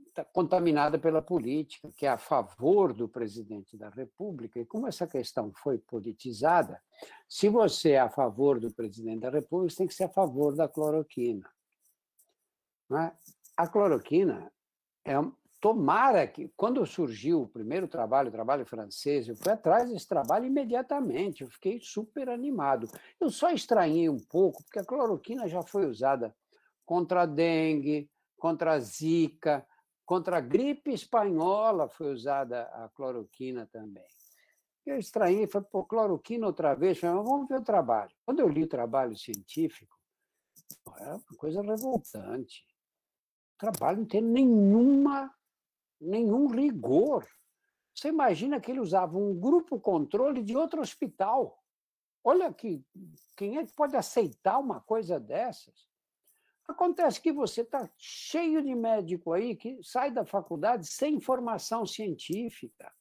está contaminada pela política, que é a favor do presidente da República. E como essa questão foi politizada, se você é a favor do presidente da República, você tem que ser a favor da cloroquina. Né? A cloroquina é tomara que quando surgiu o primeiro trabalho, o trabalho francês, eu fui atrás desse trabalho imediatamente, eu fiquei super animado. Eu só estranhei um pouco porque a cloroquina já foi usada contra a dengue, contra a zika, contra a gripe espanhola foi usada a cloroquina também. Eu estranhei, falei, pô, cloroquina outra vez, falei, vamos ver o trabalho. Quando eu li o trabalho científico, era uma coisa revoltante trabalho não tem nenhuma, nenhum rigor. Você imagina que ele usava um grupo controle de outro hospital. Olha que quem é que pode aceitar uma coisa dessas? Acontece que você está cheio de médico aí que sai da faculdade sem formação científica.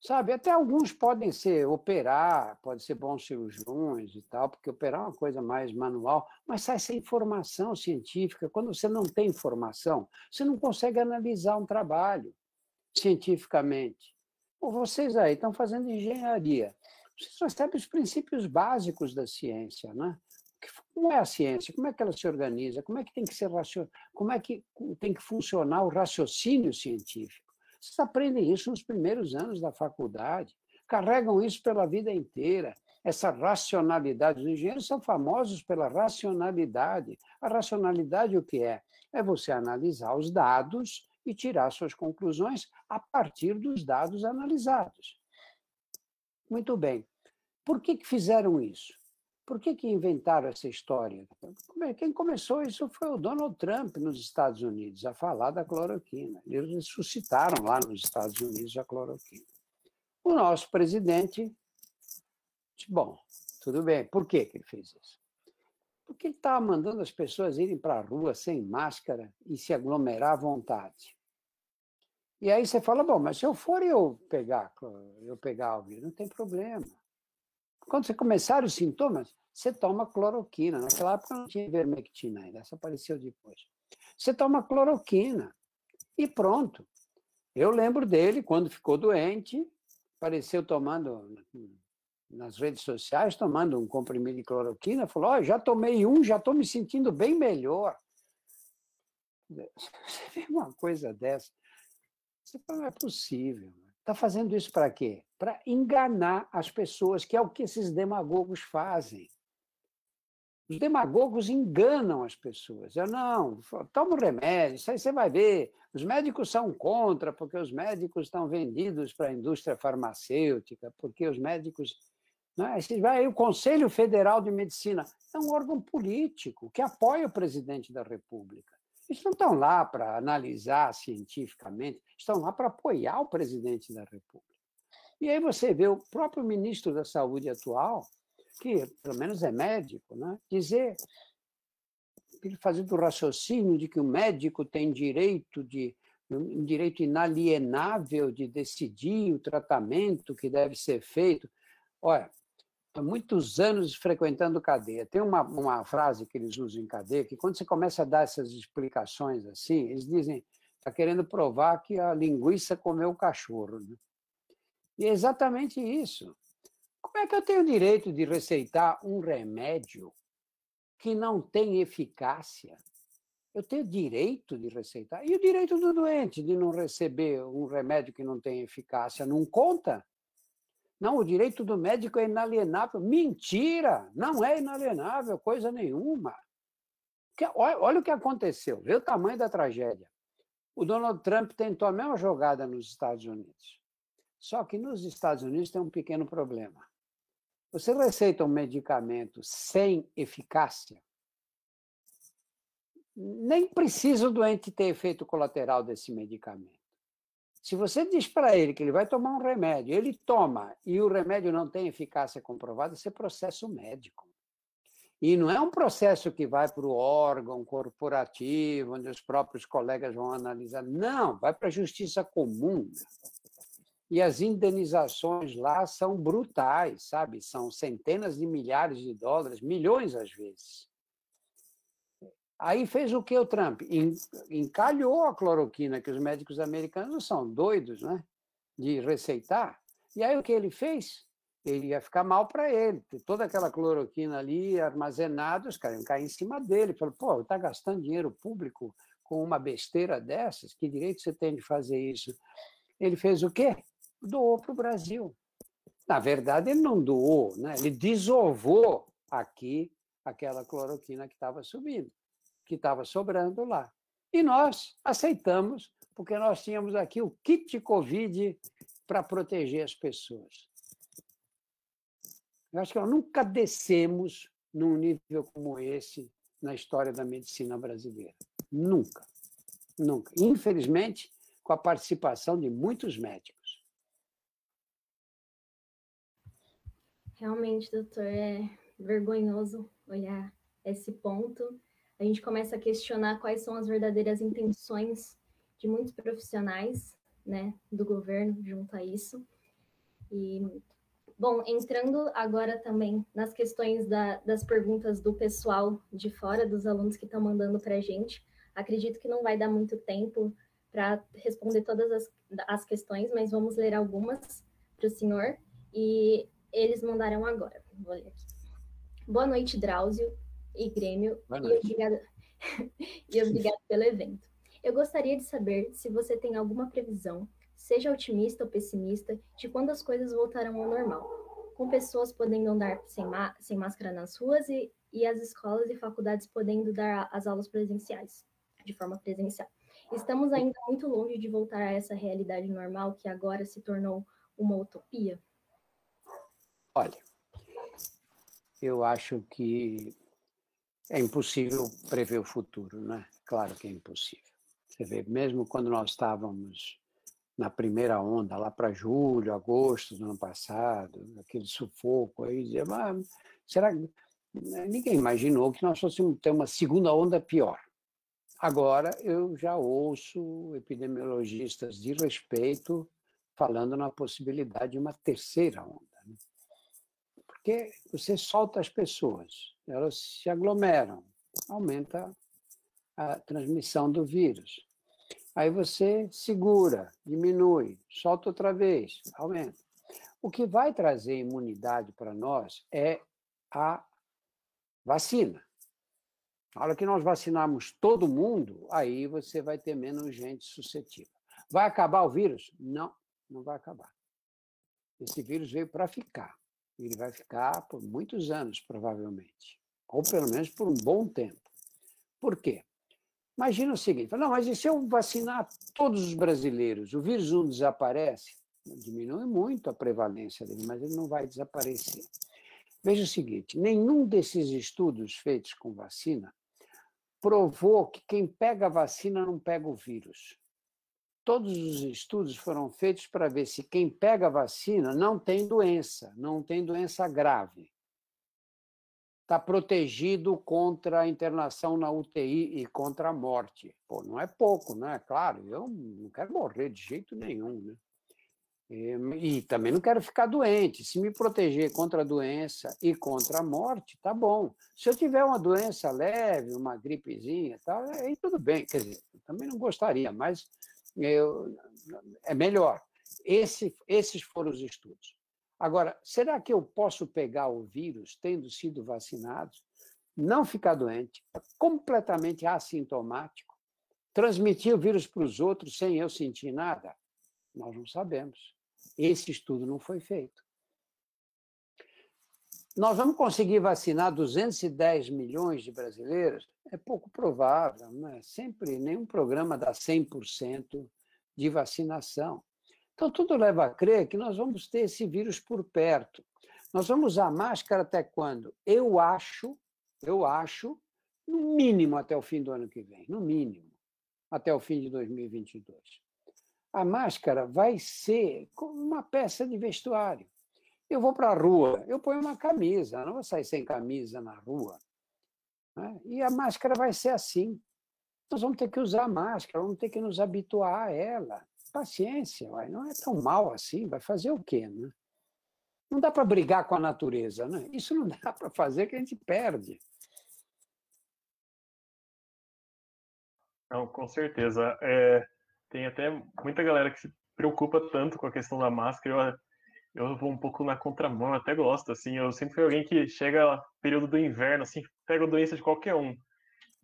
Sabe, até alguns podem ser operar, podem ser bons cirurgiões e tal, porque operar é uma coisa mais manual, mas sai sem formação científica. Quando você não tem formação, você não consegue analisar um trabalho cientificamente. Ou vocês aí estão fazendo engenharia, vocês recebem os princípios básicos da ciência, né? Como é a ciência? Como é que ela se organiza? Como é que tem que ser como é que tem que funcionar o raciocínio científico? Vocês aprendem isso nos primeiros anos da faculdade, carregam isso pela vida inteira. Essa racionalidade, os engenheiros são famosos pela racionalidade. A racionalidade o que é? É você analisar os dados e tirar suas conclusões a partir dos dados analisados. Muito bem. Por que, que fizeram isso? Por que, que inventaram essa história? Quem começou isso foi o Donald Trump nos Estados Unidos, a falar da cloroquina. Eles ressuscitaram lá nos Estados Unidos a cloroquina. O nosso presidente bom, tudo bem. Por que, que ele fez isso? Porque ele estava mandando as pessoas irem para a rua sem máscara e se aglomerar à vontade. E aí você fala, bom, mas se eu for eu pegar, eu pegar o vírus, não tem problema. Quando você começar os sintomas, você toma cloroquina. Naquela época não tinha ivermectina ainda, essa apareceu depois. Você toma cloroquina e pronto. Eu lembro dele, quando ficou doente, apareceu tomando nas redes sociais, tomando um comprimido de cloroquina, falou, oh, já tomei um, já estou me sentindo bem melhor. Você vê uma coisa dessa. Você fala, não é possível. Está fazendo isso para quê? Para enganar as pessoas, que é o que esses demagogos fazem. Os demagogos enganam as pessoas. Eu não, toma um remédio, isso aí você vai ver. Os médicos são contra, porque os médicos estão vendidos para a indústria farmacêutica, porque os médicos. Né? Vai, o Conselho Federal de Medicina é um órgão político que apoia o presidente da República. Eles não estão lá para analisar cientificamente, estão lá para apoiar o presidente da República. E aí você vê o próprio ministro da Saúde atual, que pelo menos é médico, né, dizer, fazendo o raciocínio de que o médico tem direito de um direito inalienável de decidir o tratamento que deve ser feito. Olha, muitos anos frequentando cadeia. Tem uma, uma frase que eles usam em cadeia, que quando você começa a dar essas explicações assim, eles dizem, está querendo provar que a linguiça comeu o cachorro. Né? E é exatamente isso. Como é que eu tenho o direito de receitar um remédio que não tem eficácia? Eu tenho direito de receitar. E o direito do doente de não receber um remédio que não tem eficácia não conta? Não, o direito do médico é inalienável. Mentira! Não é inalienável, coisa nenhuma. Olha o que aconteceu, vê o tamanho da tragédia. O Donald Trump tentou a mesma jogada nos Estados Unidos. Só que nos Estados Unidos tem um pequeno problema. Você receita um medicamento sem eficácia, nem precisa o doente ter efeito colateral desse medicamento. Se você diz para ele que ele vai tomar um remédio, ele toma e o remédio não tem eficácia comprovada, você processa o médico. E não é um processo que vai para o órgão corporativo, onde os próprios colegas vão analisar. Não, vai para a justiça comum. E as indenizações lá são brutais, sabe? São centenas de milhares de dólares, milhões às vezes. Aí fez o que o Trump? Encalhou a cloroquina, que os médicos americanos são doidos, né? De receitar. E aí o que ele fez? Ele ia ficar mal para ele. Toda aquela cloroquina ali armazenada, os caras iam cair em cima dele. Falou, pô, está gastando dinheiro público com uma besteira dessas? Que direito você tem de fazer isso? Ele fez o quê? Doou para o Brasil. Na verdade, ele não doou, né? ele desovou aqui aquela cloroquina que estava subindo que estava sobrando lá. E nós aceitamos, porque nós tínhamos aqui o kit Covid para proteger as pessoas. Eu acho que nós nunca descemos num nível como esse na história da medicina brasileira. Nunca. Nunca. Infelizmente, com a participação de muitos médicos. Realmente, doutor, é vergonhoso olhar esse ponto a gente começa a questionar quais são as verdadeiras intenções de muitos profissionais, né, do governo junto a isso. E, bom, entrando agora também nas questões da, das perguntas do pessoal de fora, dos alunos que estão mandando para a gente, acredito que não vai dar muito tempo para responder todas as, as questões, mas vamos ler algumas para o senhor e eles mandaram agora. Vou ler aqui. Boa noite, Drauzio. E Grêmio. E obrigada, e obrigada pelo evento. Eu gostaria de saber se você tem alguma previsão, seja otimista ou pessimista, de quando as coisas voltarão ao normal, com pessoas podendo andar sem, sem máscara nas ruas e, e as escolas e faculdades podendo dar as aulas presenciais, de forma presencial. Estamos ainda muito longe de voltar a essa realidade normal que agora se tornou uma utopia? Olha, eu acho que é impossível prever o futuro, né? Claro que é impossível. Você vê, mesmo quando nós estávamos na primeira onda, lá para julho, agosto do ano passado, aquele sufoco, aí dizia, mas será que ninguém imaginou que nós fôssemos ter uma segunda onda pior? Agora eu já ouço epidemiologistas de respeito falando na possibilidade de uma terceira onda. Porque você solta as pessoas, elas se aglomeram, aumenta a transmissão do vírus. Aí você segura, diminui, solta outra vez, aumenta. O que vai trazer imunidade para nós é a vacina. Na hora que nós vacinarmos todo mundo, aí você vai ter menos gente suscetível. Vai acabar o vírus? Não, não vai acabar. Esse vírus veio para ficar. Ele vai ficar por muitos anos, provavelmente. Ou pelo menos por um bom tempo. Por quê? Imagina o seguinte: não, mas e se eu vacinar todos os brasileiros? O vírus não desaparece? Diminui muito a prevalência dele, mas ele não vai desaparecer. Veja o seguinte: nenhum desses estudos feitos com vacina provou que quem pega a vacina não pega o vírus todos os estudos foram feitos para ver se quem pega a vacina não tem doença, não tem doença grave. Está protegido contra a internação na UTI e contra a morte. Pô, não é pouco, né? Claro, eu não quero morrer de jeito nenhum, né? E, e também não quero ficar doente. Se me proteger contra a doença e contra a morte, tá bom. Se eu tiver uma doença leve, uma gripezinha, tal, aí tudo bem. Quer dizer, também não gostaria, mas eu, é melhor. Esse, esses foram os estudos. Agora, será que eu posso pegar o vírus tendo sido vacinado, não ficar doente, completamente assintomático, transmitir o vírus para os outros sem eu sentir nada? Nós não sabemos. Esse estudo não foi feito. Nós vamos conseguir vacinar 210 milhões de brasileiros? É pouco provável, não é? Sempre, nenhum programa dá 100% de vacinação. Então, tudo leva a crer que nós vamos ter esse vírus por perto. Nós vamos usar máscara até quando? Eu acho, eu acho, no mínimo até o fim do ano que vem, no mínimo, até o fim de 2022. A máscara vai ser como uma peça de vestuário. Eu vou para a rua, eu ponho uma camisa, não vou sair sem camisa na rua. Né? E a máscara vai ser assim. Nós vamos ter que usar a máscara, vamos ter que nos habituar a ela. Paciência, uai, não é tão mal assim, vai fazer o quê? Né? Não dá para brigar com a natureza, né? Isso não dá para fazer que a gente perde. Não, com certeza. É, tem até muita galera que se preocupa tanto com a questão da máscara. Eu eu vou um pouco na contramão, até gosto, assim, eu sempre fui alguém que chega período do inverno, assim, pega doença de qualquer um,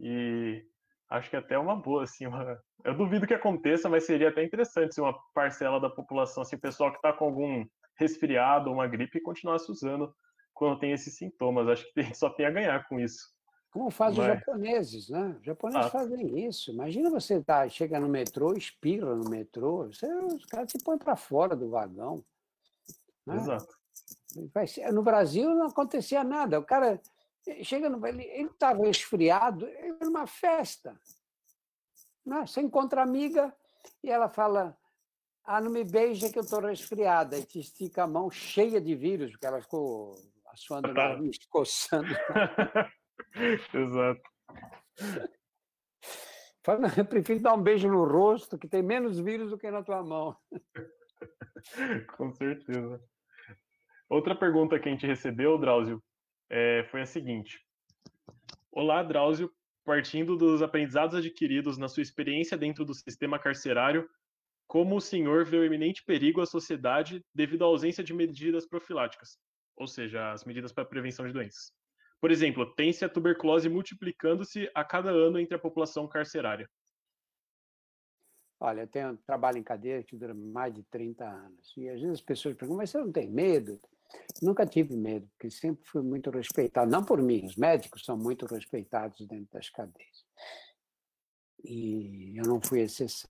e acho que é até uma boa, assim, uma... eu duvido que aconteça, mas seria até interessante se uma parcela da população, assim, o pessoal que está com algum resfriado ou uma gripe, continuasse usando quando tem esses sintomas, acho que só tem a ganhar com isso. Como fazem mas... os japoneses, né? Os japoneses ah. fazem isso. Imagina você tá, chega no metrô, espirra no metrô, você, os caras se põem para fora do vagão. Né? Exato. No Brasil não acontecia nada. O cara chega no. Ele estava esfriado, ele numa festa. Né? Você encontra a amiga e ela fala: Ah, não me beija que eu estou resfriada. E te estica a mão cheia de vírus, porque ela ficou assoando, tá. me coçando. Exato. Fala, eu prefiro dar um beijo no rosto, que tem menos vírus do que na tua mão. Com certeza. Outra pergunta que a gente recebeu, Drauzio, é, foi a seguinte: Olá, Drauzio. Partindo dos aprendizados adquiridos na sua experiência dentro do sistema carcerário, como o senhor vê o iminente perigo à sociedade devido à ausência de medidas profiláticas, ou seja, as medidas para prevenção de doenças? por exemplo, tem-se a tuberculose multiplicando-se a cada ano entre a população carcerária? Olha, eu tenho trabalho em cadeia que dura mais de 30 anos. E às vezes as pessoas perguntam, mas você não tem medo? Nunca tive medo, porque sempre fui muito respeitado. Não por mim, os médicos são muito respeitados dentro das cadeias. E eu não fui exceção.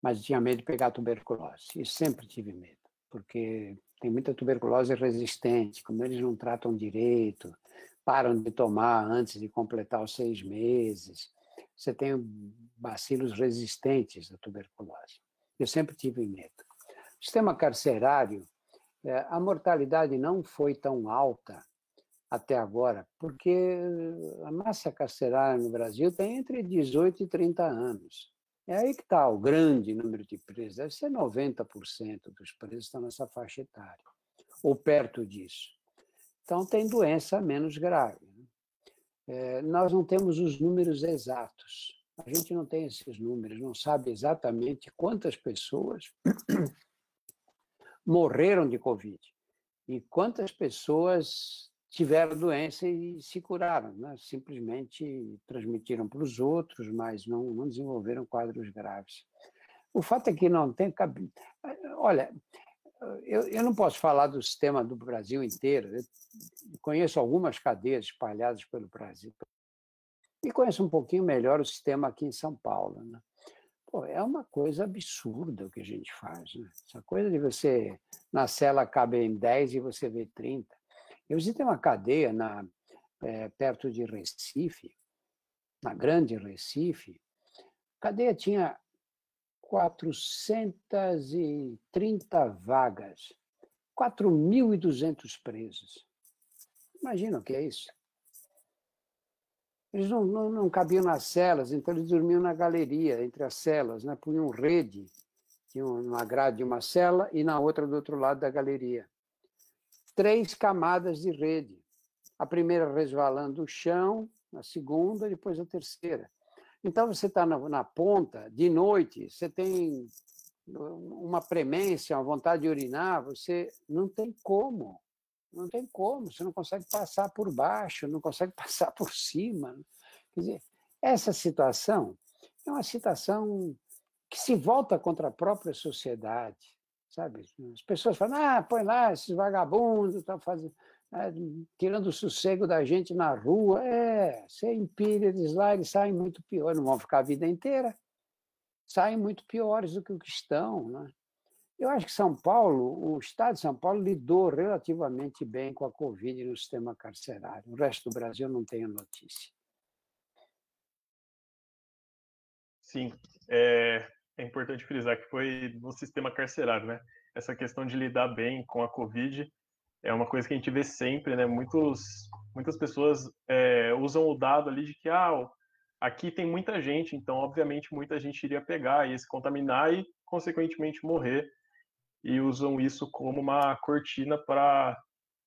Mas tinha medo de pegar tuberculose. E sempre tive medo, porque tem muita tuberculose resistente, como eles não tratam direito, param de tomar antes de completar os seis meses. Você tem bacilos resistentes à tuberculose. Eu sempre tive medo. O sistema carcerário, é, a mortalidade não foi tão alta até agora, porque a massa carcerária no Brasil tem entre 18 e 30 anos. É aí que está o grande número de presos. Deve ser 90% dos presos estão nessa faixa etária, ou perto disso. Então, tem doença menos grave. É, nós não temos os números exatos. A gente não tem esses números, não sabe exatamente quantas pessoas morreram de Covid e quantas pessoas tiveram doença e se curaram, né? simplesmente transmitiram para os outros, mas não, não desenvolveram quadros graves. O fato é que não tem cabimento. Olha, eu, eu não posso falar do sistema do Brasil inteiro. Eu conheço algumas cadeias espalhadas pelo Brasil. E conheço um pouquinho melhor o sistema aqui em São Paulo. Né? Pô, é uma coisa absurda o que a gente faz. Né? Essa coisa de você, na cela, caber 10 e você vê 30. Eu visitei uma cadeia na, é, perto de Recife, na grande Recife. A cadeia tinha 430 vagas, 4.200 presos. Imagina o que é isso. Eles não, não, não, cabiam nas celas, então eles dormiam na galeria, entre as celas, né? punham rede, tinha uma grade de uma cela e na outra do outro lado da galeria. Três camadas de rede. A primeira resvalando o chão, a segunda, depois a terceira. Então, você está na, na, ponta, de noite, você tem uma premência, uma vontade de urinar, você não tem como. Não tem como, você não consegue passar por baixo, não consegue passar por cima. Quer dizer, essa situação é uma situação que se volta contra a própria sociedade, sabe? As pessoas falam, ah, põe lá esses vagabundos, estão fazendo né, tirando o sossego da gente na rua. É, você impide eles lá, eles saem muito piores, não vão ficar a vida inteira, saem muito piores do que o que estão. Né? Eu acho que São Paulo, o Estado de São Paulo lidou relativamente bem com a Covid no sistema carcerário. O resto do Brasil não tem a notícia. Sim, é, é importante frisar que foi no sistema carcerário, né? Essa questão de lidar bem com a Covid é uma coisa que a gente vê sempre, né? Muitos, muitas pessoas é, usam o dado ali de que ah, aqui tem muita gente, então obviamente muita gente iria pegar e se contaminar e consequentemente morrer e usam isso como uma cortina para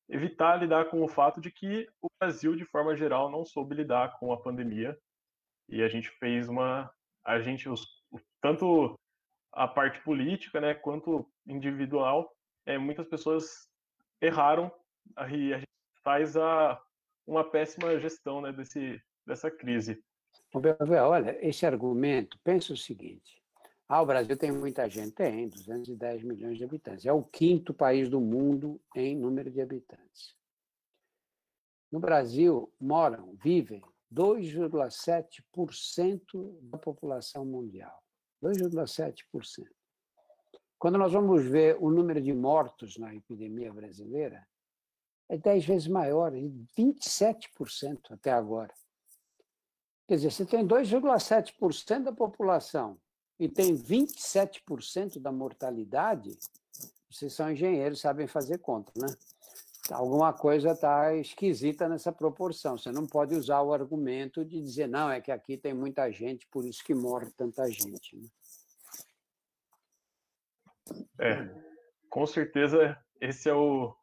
evitar lidar com o fato de que o Brasil de forma geral não soube lidar com a pandemia e a gente fez uma a gente os, tanto a parte política né quanto individual é, muitas pessoas erraram e a gente faz a, uma péssima gestão né, desse, dessa crise. Olha, esse argumento, pensa o seguinte, ah, o Brasil tem muita gente, tem 210 milhões de habitantes, é o quinto país do mundo em número de habitantes. No Brasil moram, vivem 2,7% da população mundial. 2,7%. Quando nós vamos ver o número de mortos na epidemia brasileira, é 10 vezes maior, 27% até agora. Quer dizer, você tem 2,7% da população e tem 27% da mortalidade, vocês são engenheiros, sabem fazer conta, né? Alguma coisa está esquisita nessa proporção. Você não pode usar o argumento de dizer, não, é que aqui tem muita gente, por isso que morre tanta gente. Né? É, com certeza esse é o,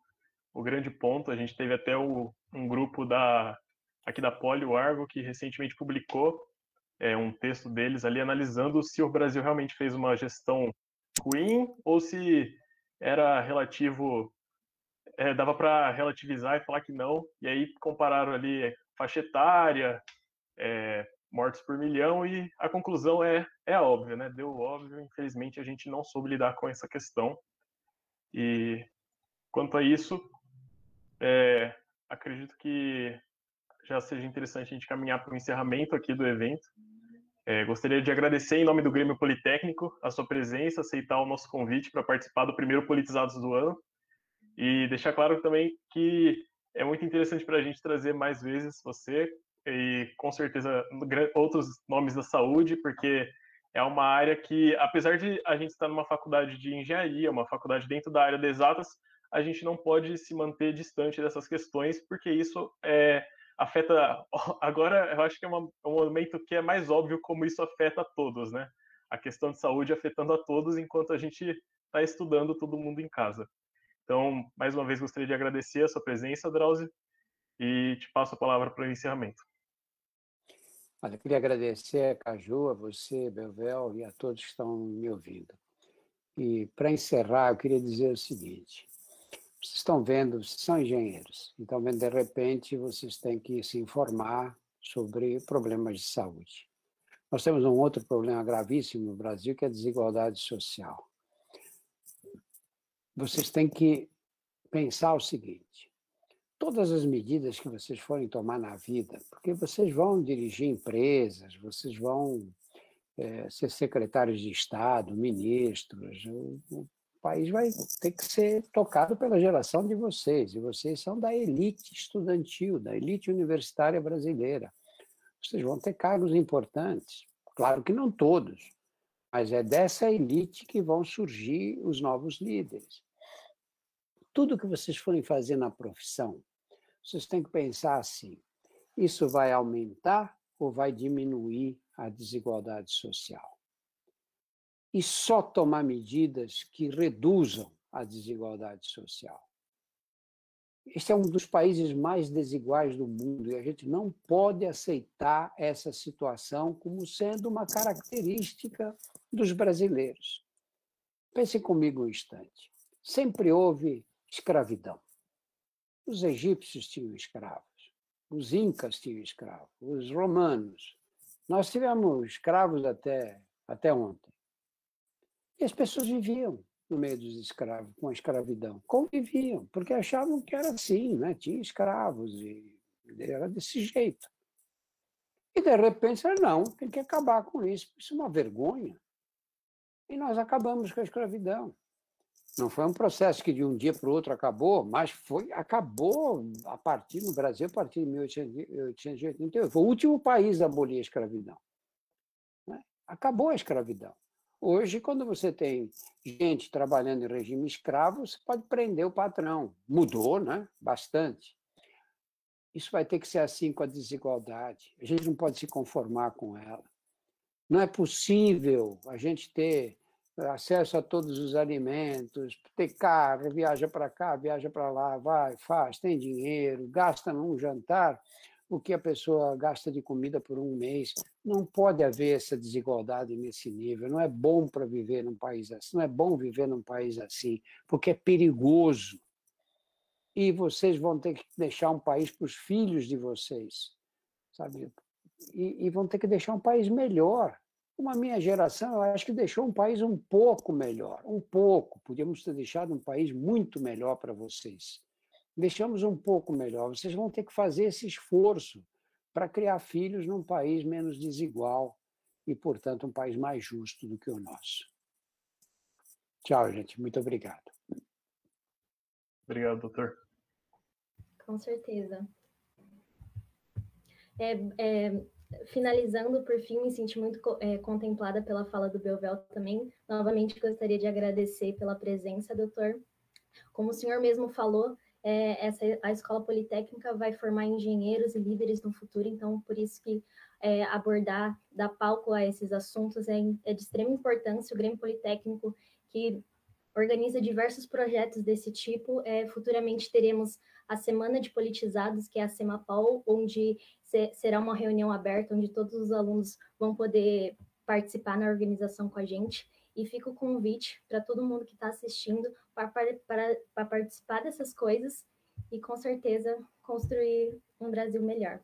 o grande ponto. A gente teve até o, um grupo da aqui da Polio Argo que recentemente publicou é, um texto deles ali analisando se o Brasil realmente fez uma gestão ruim ou se era relativo é, dava para relativizar e falar que não, e aí compararam ali faixa etária, é, mortes por milhão, e a conclusão é, é óbvia, né? Deu óbvio, infelizmente a gente não soube lidar com essa questão. E quanto a isso, é, acredito que já seja interessante a gente caminhar para o encerramento aqui do evento. É, gostaria de agradecer em nome do Grêmio Politécnico a sua presença, aceitar o nosso convite para participar do primeiro Politizados do ano e deixar claro também que é muito interessante para a gente trazer mais vezes você e com certeza outros nomes da saúde, porque é uma área que, apesar de a gente estar numa faculdade de engenharia, uma faculdade dentro da área de exatas, a gente não pode se manter distante dessas questões, porque isso é, afeta. Agora, eu acho que é uma, um momento que é mais óbvio como isso afeta a todos, né? A questão de saúde afetando a todos, enquanto a gente está estudando todo mundo em casa. Então, mais uma vez, gostaria de agradecer a sua presença, Drauzio, e te passo a palavra para o encerramento. Olha, queria agradecer a Caju, a você, Belvel, e a todos que estão me ouvindo. E, para encerrar, eu queria dizer o seguinte: vocês estão vendo, vocês são engenheiros, então, de repente, vocês têm que se informar sobre problemas de saúde. Nós temos um outro problema gravíssimo no Brasil, que é a desigualdade social. Vocês têm que pensar o seguinte: todas as medidas que vocês forem tomar na vida, porque vocês vão dirigir empresas, vocês vão é, ser secretários de Estado, ministros, o, o país vai ter que ser tocado pela geração de vocês, e vocês são da elite estudantil, da elite universitária brasileira. Vocês vão ter cargos importantes, claro que não todos, mas é dessa elite que vão surgir os novos líderes. Tudo que vocês forem fazer na profissão, vocês têm que pensar assim: isso vai aumentar ou vai diminuir a desigualdade social? e só tomar medidas que reduzam a desigualdade social. Este é um dos países mais desiguais do mundo e a gente não pode aceitar essa situação como sendo uma característica dos brasileiros. Pense comigo um instante. Sempre houve escravidão. Os egípcios tinham escravos, os incas tinham escravos, os romanos. Nós tivemos escravos até, até ontem. E as pessoas viviam no meio dos escravos, com a escravidão. Conviviam, porque achavam que era assim, né? tinha escravos e era desse jeito. E de repente, não, tem que acabar com isso, isso é uma vergonha. E nós acabamos com a escravidão. Não foi um processo que de um dia para o outro acabou, mas foi acabou a partir no Brasil a partir de 1888. Foi o último país a abolir a escravidão. Né? Acabou a escravidão. Hoje, quando você tem gente trabalhando em regime escravo, você pode prender o patrão. Mudou, né? Bastante. Isso vai ter que ser assim com a desigualdade. A gente não pode se conformar com ela. Não é possível a gente ter acesso a todos os alimentos, ter carro, viaja para cá, viaja para lá, vai, faz, tem dinheiro, gasta num jantar o que a pessoa gasta de comida por um mês. Não pode haver essa desigualdade nesse nível. Não é bom para viver num país assim. Não é bom viver num país assim, porque é perigoso. E vocês vão ter que deixar um país para os filhos de vocês, sabe? E, e vão ter que deixar um país melhor. Como a minha geração, eu acho que deixou um país um pouco melhor, um pouco. Podíamos ter deixado um país muito melhor para vocês deixamos um pouco melhor. Vocês vão ter que fazer esse esforço para criar filhos num país menos desigual e, portanto, um país mais justo do que o nosso. Tchau, gente. Muito obrigado. Obrigado, doutor. Com certeza. É, é, finalizando, por fim, me senti muito é, contemplada pela fala do Belvel também. Novamente, gostaria de agradecer pela presença, doutor. Como o senhor mesmo falou, é, essa, a escola politécnica vai formar engenheiros e líderes no futuro, então por isso que é, abordar, dar palco a esses assuntos é, é, de extrema importância. O Grêmio Politécnico, que organiza diversos projetos desse tipo, é, futuramente teremos a Semana de Politizados, que é a Semapol, onde se, será uma reunião aberta, onde todos os alunos vão poder participar na organização com a gente. E fica o convite para todo mundo que está assistindo para participar dessas coisas e, com certeza, construir um Brasil melhor.